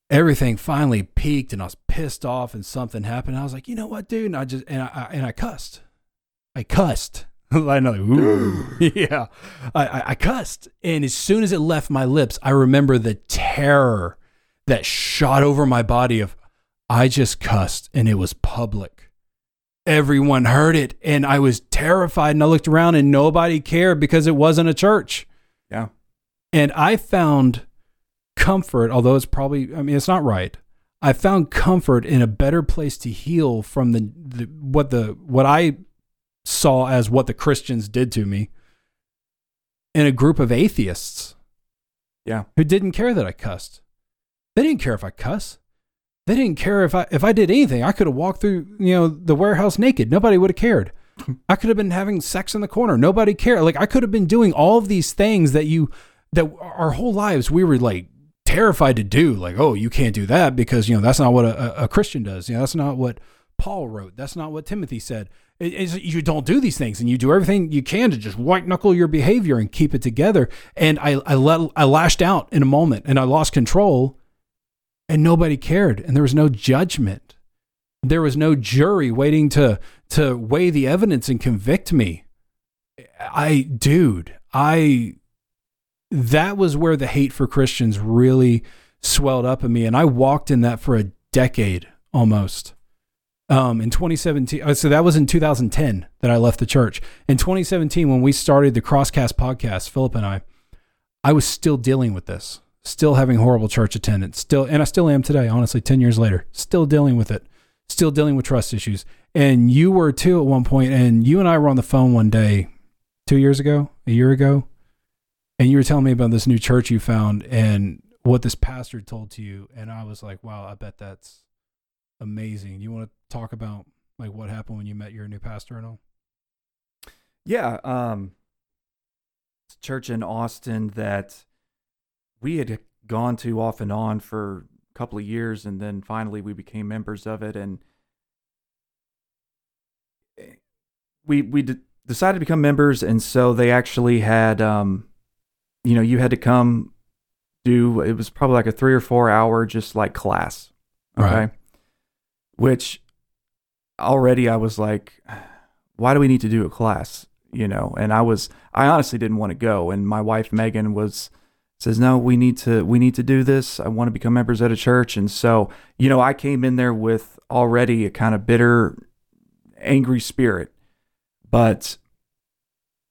everything finally peaked and I was pissed off and something happened. I was like, you know what, dude? And I just, and I, and I cussed. I cussed. I know, ooh, yeah. I, I, I cussed. And as soon as it left my lips, I remember the terror that shot over my body of, I just cussed and it was public. Everyone heard it and I was terrified and I looked around and nobody cared because it wasn't a church. Yeah. And I found comfort, although it's probably, I mean, it's not right. I found comfort in a better place to heal from the, the what the what I saw as what the Christians did to me in a group of atheists. Yeah. Who didn't care that I cussed. They didn't care if I cuss. They didn't care if I if I did anything. I could have walked through, you know, the warehouse naked. Nobody would have cared. I could have been having sex in the corner. Nobody cared. Like I could have been doing all of these things that you that our whole lives we were like terrified to do. Like, oh, you can't do that because you know that's not what a, a Christian does. You know, that's not what Paul wrote. That's not what Timothy said. It, you don't do these things, and you do everything you can to just white knuckle your behavior and keep it together. And I I let I lashed out in a moment, and I lost control, and nobody cared, and there was no judgment. There was no jury waiting to to weigh the evidence and convict me. I, dude, I that was where the hate for Christians really swelled up in me. And I walked in that for a decade almost. Um, in 2017, uh, so that was in 2010 that I left the church. In 2017, when we started the Crosscast podcast, Philip and I, I was still dealing with this, still having horrible church attendance, still, and I still am today, honestly, 10 years later, still dealing with it, still dealing with trust issues. And you were too at one point, and you and I were on the phone one day, two years ago, a year ago, and you were telling me about this new church you found and what this pastor told to you and i was like wow i bet that's amazing you want to talk about like what happened when you met your new pastor and all yeah um church in austin that we had gone to off and on for a couple of years and then finally we became members of it and we we d- decided to become members and so they actually had um you know, you had to come do it was probably like a three or four hour just like class. Okay. Right. Which already I was like, why do we need to do a class? You know, and I was I honestly didn't want to go. And my wife Megan was says, No, we need to we need to do this. I want to become members at a church. And so, you know, I came in there with already a kind of bitter, angry spirit. But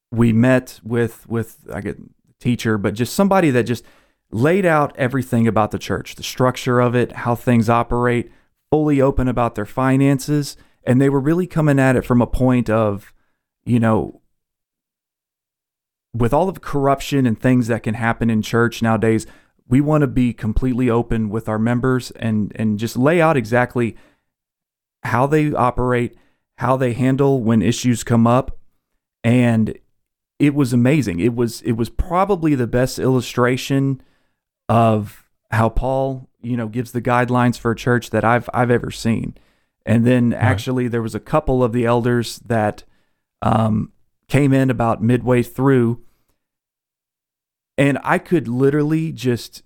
we met with with I get teacher, but just somebody that just laid out everything about the church, the structure of it, how things operate, fully open about their finances. And they were really coming at it from a point of, you know, with all of corruption and things that can happen in church nowadays, we want to be completely open with our members and and just lay out exactly how they operate, how they handle when issues come up, and it was amazing. It was it was probably the best illustration of how Paul, you know, gives the guidelines for a church that I've I've ever seen. And then actually there was a couple of the elders that um, came in about midway through, and I could literally just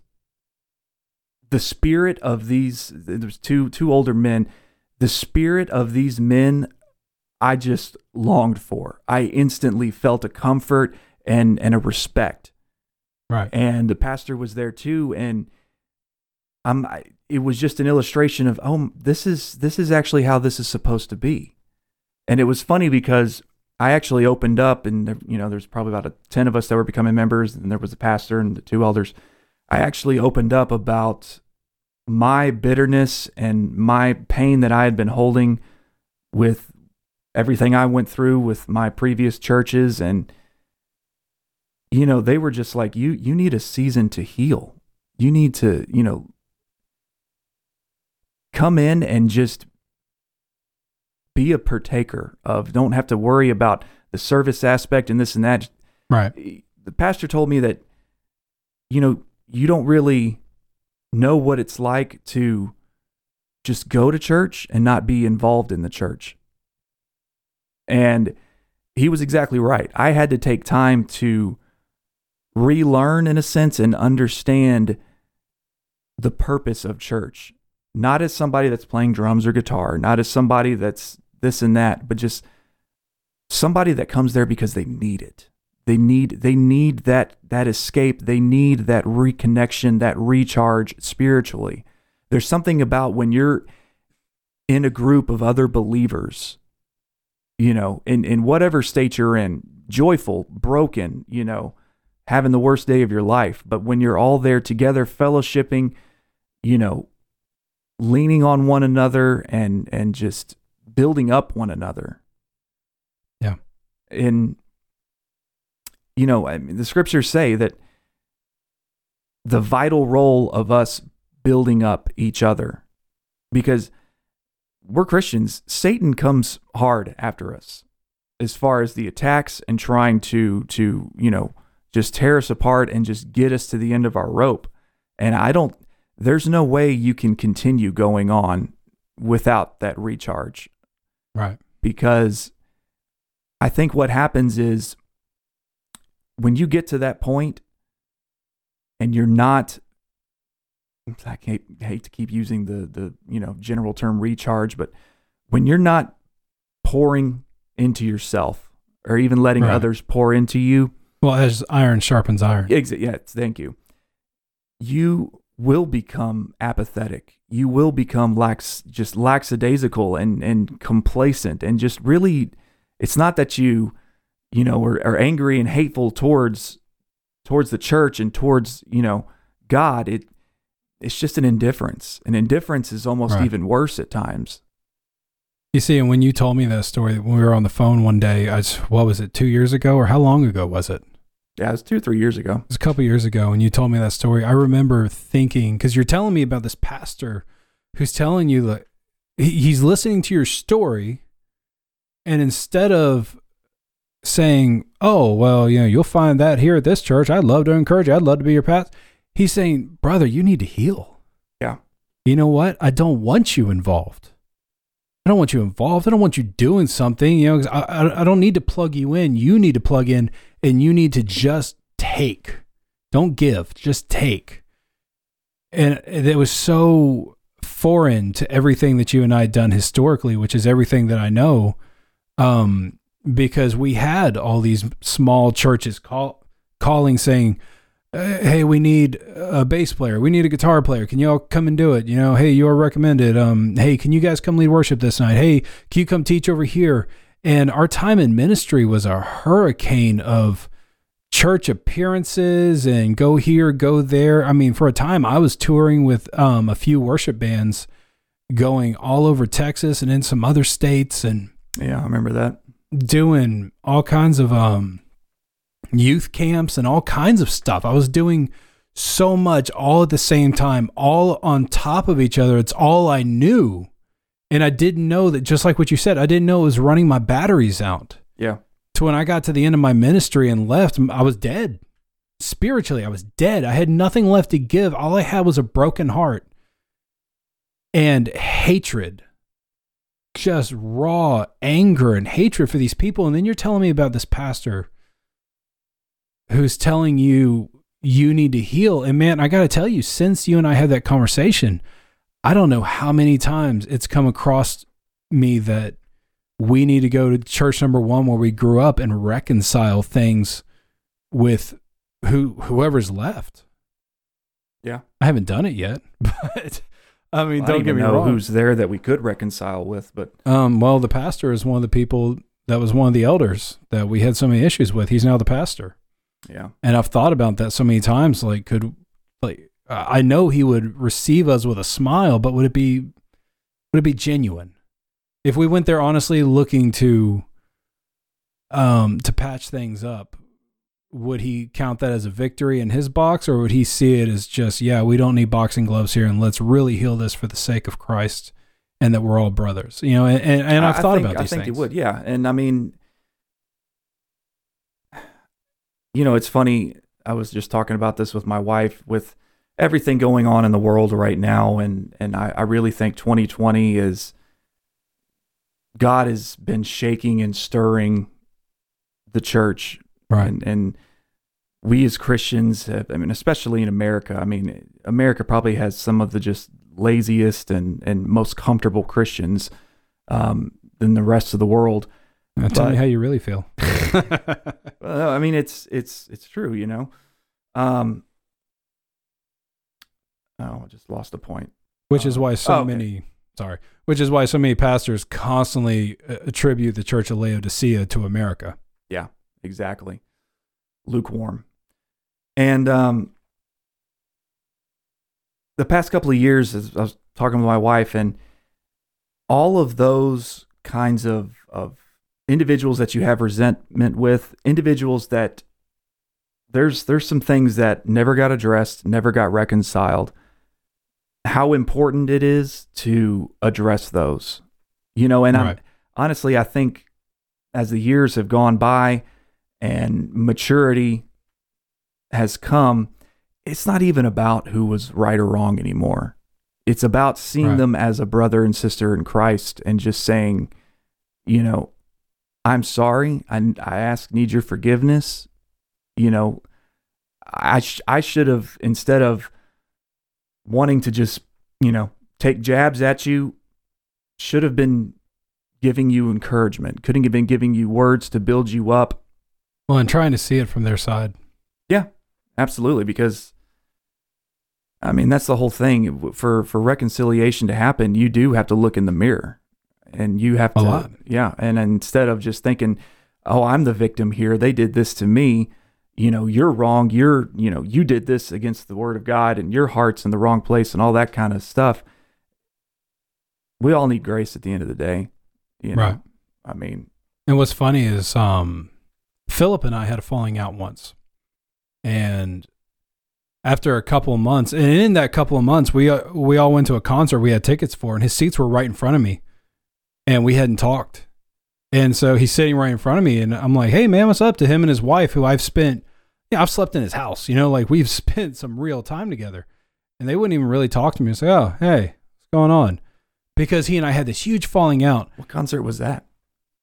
the spirit of these. There's two two older men. The spirit of these men I just longed for. I instantly felt a comfort and and a respect. Right. And the pastor was there too and I'm I, it was just an illustration of oh this is this is actually how this is supposed to be. And it was funny because I actually opened up and there, you know there's probably about a 10 of us that were becoming members and there was a pastor and the two elders. I actually opened up about my bitterness and my pain that I had been holding with everything I went through with my previous churches and you know they were just like you you need a season to heal you need to you know come in and just be a partaker of don't have to worry about the service aspect and this and that right the pastor told me that you know you don't really know what it's like to just go to church and not be involved in the church. And he was exactly right. I had to take time to relearn, in a sense, and understand the purpose of church. Not as somebody that's playing drums or guitar, not as somebody that's this and that, but just somebody that comes there because they need it. They need they need that that escape. They need that reconnection, that recharge spiritually. There's something about when you're in a group of other believers, you know, in, in whatever state you're in, joyful, broken, you know, having the worst day of your life. But when you're all there together, fellowshipping, you know, leaning on one another and and just building up one another. Yeah. And you know, I mean, the scriptures say that the vital role of us building up each other because we're Christians, Satan comes hard after us as far as the attacks and trying to to, you know, just tear us apart and just get us to the end of our rope. And I don't there's no way you can continue going on without that recharge. Right. Because I think what happens is when you get to that point and you're not I hate, hate to keep using the the you know general term recharge, but when you're not pouring into yourself or even letting Right. others pour into you, Well, as iron sharpens iron. Exa- yes, thank you. You will become apathetic. You will become lax, just lackadaisical and and complacent, and just really, it's not that you, you know, are, are angry and hateful towards towards the church and towards you know God. It it's just an indifference. And indifference is almost Right. even worse at times. You see, and when you told me that story, when we were on the phone one day, I was, what was it, two years ago, or how long ago was it? Yeah, it was two or three years ago. It was a couple years ago, and you told me that story. I remember thinking because you're telling me about this pastor who's telling you that he's listening to your story, and instead of saying, "Oh, well, you know, you'll find that here at this church. I'd love to encourage you. I'd love to be your pastor," he's saying, "Brother, you need to heal." Yeah. You know what? I don't want you involved. I don't want you involved. I don't want you doing something. You know, I, I, I don't need to plug you in. You need to plug in, and you need to just take. Don't give, just take. And it was so foreign to everything that you and I had done historically, which is everything that I know. Um, because we had all these small churches call calling saying, "Uh, "Hey, we need a bass player. We need a guitar player. Can you all come and do it? You know, hey, you're recommended. Um, hey, can you guys come lead worship this night? Hey, can you come teach over here?" And our time in ministry was a hurricane of church appearances and go here, go there. I mean, for a time, I was touring with um, a few worship bands, going all over Texas and in some other states, and Yeah, I remember that. doing all kinds of um youth camps and all kinds of stuff. I was doing so much all at the same time, all on top of each other. It's all I knew. And I didn't know that just like what you said, I didn't know it was running my batteries out. Yeah. To when I got to the end of my ministry and left, I was dead. Spiritually, I was dead. I had nothing left to give. All I had was a broken heart and hatred just raw anger and hatred for these people. And then you're telling me about this pastor who's telling you you need to heal. And man, I got to tell you, since you and I had that conversation, I don't know how many times it's come across me that we need to go to church number one where we grew up and reconcile things with who whoever's left. Yeah. I haven't done it yet, but I mean, I don't don't get even me know wrong. who's there that we could reconcile with, but Um, well, the pastor is one of the people that was one of the elders that we had so many issues with. He's now the pastor, yeah. and I've thought about that so many times. Like, could like uh, I know he would receive us with a smile, but would it be would it be genuine if we went there honestly looking to um to patch things up? Would he count that as a victory in his box, or would he see it as just, yeah, we don't need boxing gloves here, and let's really heal this for the sake of Christ, and that we're all brothers, you know? And and, and I've I- I thought think, about these I think things. he would, yeah. And I mean, you know, it's funny. I was just talking about this with my wife. With everything going on in the world right now, and and I, I really think 2020 is God has been shaking and stirring the church, Right. and and we as Christians, have, I mean, especially in America, I mean, America probably has some of the just laziest and and most comfortable Christians um, than the rest of the world. Now tell me how you really feel. Well, I mean, it's it's it's true, you know. Um, oh, I just lost the point. which is Uh, why so oh, okay. many sorry which is why so many pastors constantly uh, attribute the church of laodicea to america Yeah, Exactly, lukewarm. And um, the past couple of years, as I was talking with my wife, and all of those kinds of of individuals that you have resentment with, individuals that there's there's some things that never got addressed, never got reconciled. How important it is to address those, you know, and I'm, honestly, I think as the years have gone by and maturity has come, it's not even about who was right or wrong anymore. It's about seeing Right. them as a brother and sister in Christ and just saying, you know, I'm sorry. I, I ask, need your forgiveness. You know, I, sh- I should have, instead of wanting to just, you know, take jabs at you, should have been giving you encouragement, couldn't have been giving you words to build you up. well and trying to see it from their side Yeah, Absolutely, because I mean that's the whole thing. For for reconciliation to happen, you do have to look in the mirror, and you have A to, lot. yeah. And instead of just thinking, "Oh, I'm the victim here. They did this to me," you know, you're wrong. You're you know you did this against the word of God, and your heart's in the wrong place, and all that kind of stuff. We all need grace at the end of the day, you know. Right. I mean, and what's funny is um philip and i had a falling out once and after a couple of months and in that couple of months we uh, we all went to a concert we had tickets for and his seats were right in front of me and we hadn't talked and so he's sitting right in front of me and i'm like hey man what's up to him and his wife who i've spent yeah i've slept in his house you know like we've spent some real time together and they wouldn't even really talk to me and say oh hey what's going on because he and i had this huge falling out what concert was that?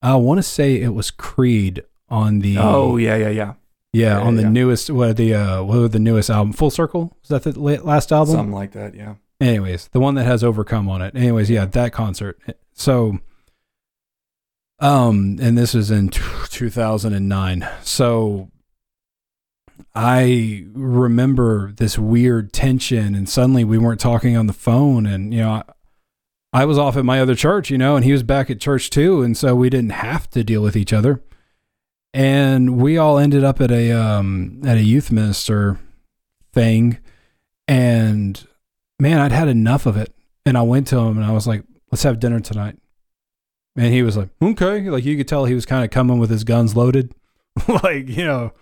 i want to say it was creed on the Oh yeah, yeah, yeah. yeah, Yeah, on the yeah. newest what the uh what was the newest album Full Circle was that the last album Something like that. Yeah. anyways the one that has Overcome on it anyways yeah that concert so um and this was in t- 2009 so I remember this weird tension and suddenly we weren't talking on the phone and you know I, I was off at my other church you know and he was back at church too. And so we didn't have to deal with each other. And we all ended up at a um at a youth minister thing. And man i'd had enough of it. And i went to him and i was like let's have dinner tonight and he was like okay. Like you could tell he was kind of coming with his guns loaded. Like you know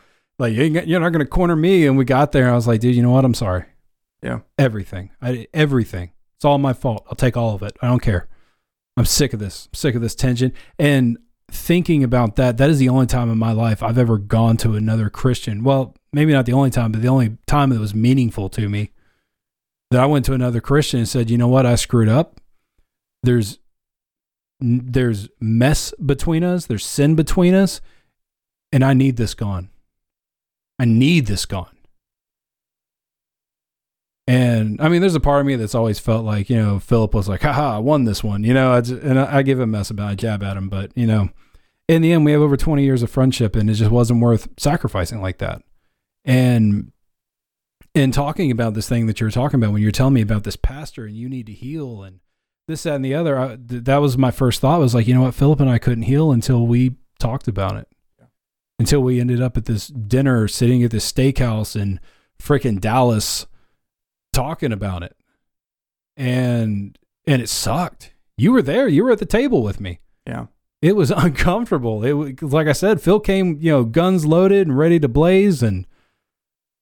like you're not going to corner me. And we got there and i was like dude you know what? I'm sorry. Yeah. everything. I everything. It's all my fault. I'll take all of it. I don't care. I'm sick of this. I'm sick of this tension. And thinking about that that is the only time in my life i've ever gone to another christian. Well maybe not the only time but the only time that was meaningful to me that i went to another christian and said you know what? I screwed up. There's there's mess between us there's sin between us and i need this gone i need this gone and I mean, there's a part of me that's always felt like, you know, Philip was like, haha, I won this one, you know, I just, and I, I give him a mess about I jab at him. But, you know, in the end, we have over 20 years of friendship and it just wasn't worth sacrificing like that. And in talking about this thing that you were talking about, when you're telling me about this pastor and you need to heal and this, that, and the other, I, th- that was my first thought. Was like, you know what, Philip and I couldn't heal until we talked about it. Yeah. Until we ended up at this dinner sitting at this steakhouse in freaking Dallas talking about it. And and it sucked. You were there. You were at the table with me. Yeah. it was uncomfortable. It was like i said phil came you know guns loaded and ready to blaze and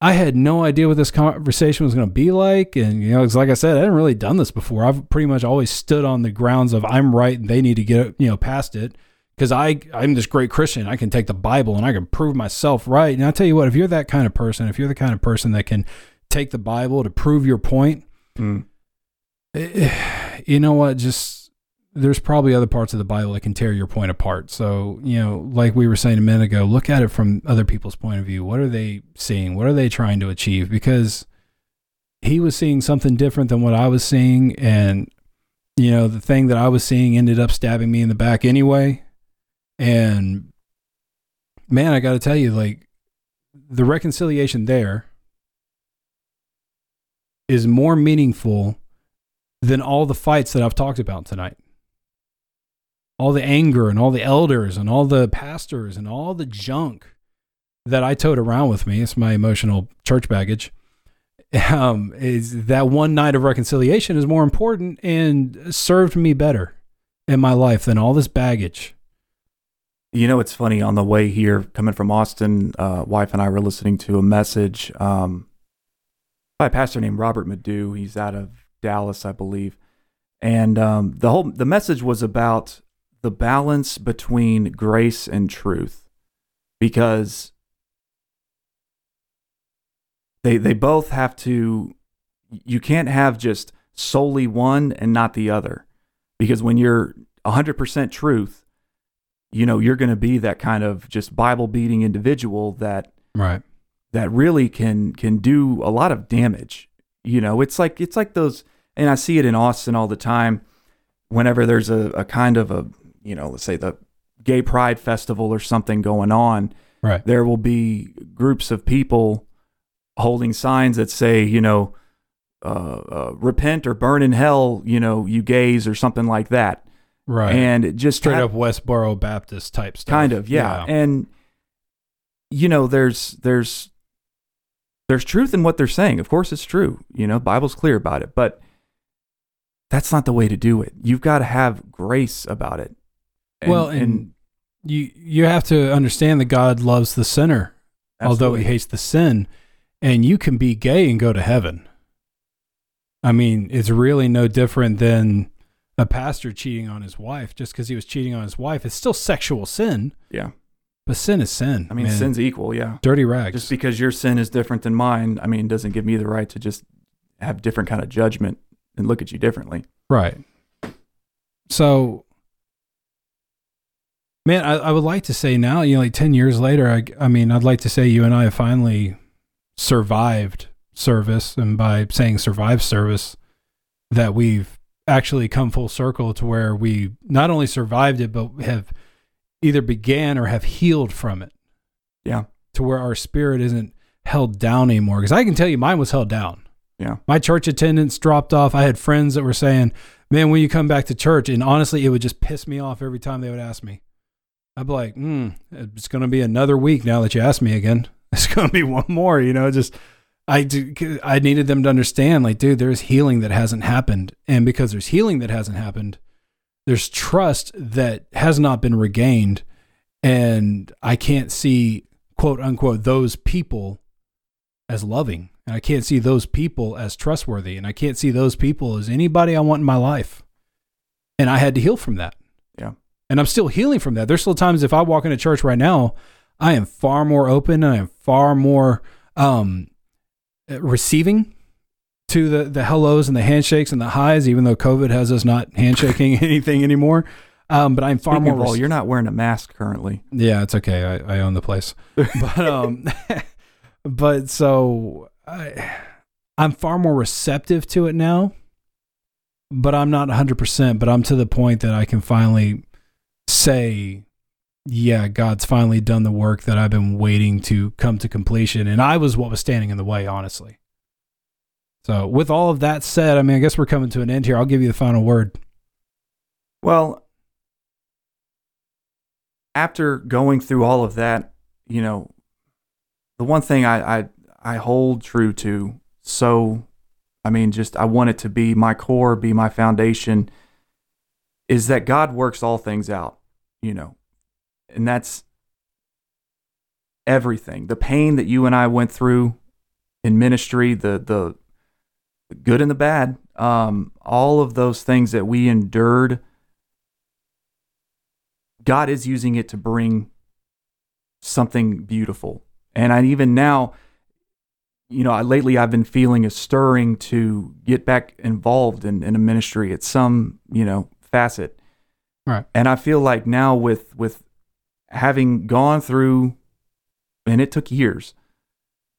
i had no idea what this conversation was going to be like and you know it's like i said i hadn't really done this before i've pretty much always stood on the grounds of i'm right and they need to get you know past it because i i'm this great christian i can take the bible and i can prove myself right and i'll tell you what if you're that kind of person if you're the kind of person that can take the Bible to prove your point, Mm. you know what? Just there's probably other parts of the Bible that can tear your point apart. So, you know, like we were saying a minute ago, look at it from other people's point of view. What are they seeing? What are they trying to achieve? Because he was seeing something different than what I was seeing. And, you know, the thing that I was seeing ended up stabbing me in the back anyway. And man, I got to tell you, like, the reconciliation there is more meaningful than all the fights that I've talked about tonight. All the anger and all the elders and all the pastors and all the junk that I towed around with me. It's my emotional church baggage. Um, is that one night of reconciliation is more important and served me better in my life than all this baggage. You know, it's funny on the way here, coming from Austin, uh, wife and I were listening to a message um, by a pastor named Robert Madu. He's out of Dallas, I believe, and um, the whole the message was about the balance between grace and truth, because they they both have to. You can't have just solely one and not the other, because when you're 100% truth you know you're going to be that kind of just bible beating individual that Right. that really can can do a lot of damage you know it's like it's like those and i see it in austin all the time whenever there's a, a kind of a you know let's say the gay pride festival or something going on Right. there will be groups of people holding signs that say you know uh, uh, repent or burn in hell you know you gays or something like that Right. and it just straight ha- up Westboro Baptist type stuff. kind of yeah. and you know there's there's there's truth in what they're saying of course it's true you know bible's clear about it but that's not the way to do it you've got to have grace about it well, and, you you have to understand that God loves the sinner, although. He hates the sin, and you can be gay and go to heaven. I mean, it's really no different than a pastor cheating on his wife. Just because he was cheating on his wife, it's still sexual sin, yeah but sin is sin. i mean man. sin's equal yeah dirty rags. just because your sin is different than mine i mean doesn't give me the right to just have different kind of judgment and look at you differently Right. So, man, I, I would like to say now, you know, like 10 years later, I, I mean, I'd like to say you and I have finally survived service. And by saying survived service, that we've actually come full circle to where we not only survived it, but have either began or have healed from it yeah to where our spirit isn't held down anymore. Because I can tell you, mine was held down. yeah My church attendance dropped off. I had friends that were saying, "Man, when you come back to church?" And honestly, it would just piss me off every time they would ask me. I'd be like, "Hmm, it's going to be another week now that you ask me again. It's going to be one more." You know, just I do, I needed them to understand, like, dude, there's healing that hasn't happened, and because there's healing that hasn't happened, there's trust that has not been regained, and I can't see quote unquote those people as loving. And I can't see those people as trustworthy. And I can't see those people as anybody I want in my life. And I had to heal from that. And I'm still healing from that. There's still times if I walk into church right now, I am far more open I am far more um, receiving to the, the hellos and the handshakes and the highs, even though COVID has us not handshaking anything anymore. Um, but I'm far Speaking more. all, rec- you're not wearing a mask currently yeah, it's okay. I, I own the place. But um but so I I'm far more receptive to it now. But I'm not 100%, but I'm to the point that I can finally say yeah, God's finally done the work that I've been waiting to come to completion and I was what was standing in the way, honestly. So, with all of that said, I mean, I guess we're coming to an end here. I'll give you the final word. Well, after going through all of that, you know, the one thing I I, I hold true to, so I mean, just I want it to be my core, be my foundation, is that God works all things out, you know, and that's everything. The pain that you and I went through in ministry, the the, good and the bad, um, all of those things that we endured God is using it to bring something beautiful. And I even now, you know, I, lately I've been feeling a stirring to get back involved in, in a ministry at some, you know, facet. Right. And I feel like now with with having gone through and it took years,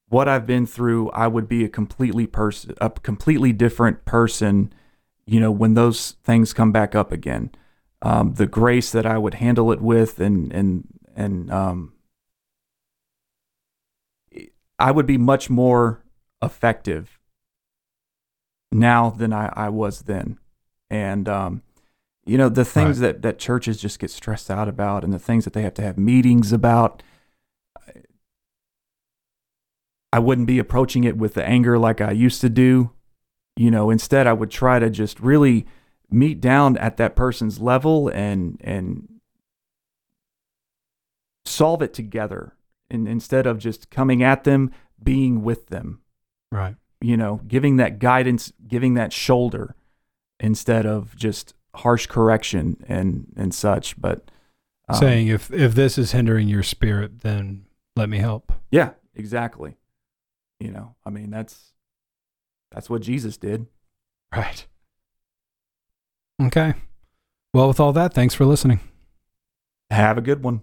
what I've been through, I would be a completely person a completely different person, you know, when those things come back up again. Um, the grace that I would handle it with and and and um I would be much more effective now than I, I was then. And, um, you know, the things Right. that, that churches just get stressed out about and the things that they have to have meetings about, I wouldn't be approaching it with the anger like I used to do. You know, instead, I would try to just really meet down at that person's level and, and solve it together and instead of just coming at them, being with them, Right. you know, giving that guidance, giving that shoulder instead of just harsh correction and and such. But um, Saying if if this is hindering your spirit, then let me help. yeah, exactly. You know, I mean that's that's what Jesus did. Right. Okay. Well, with all that, thanks for listening. Have a good one.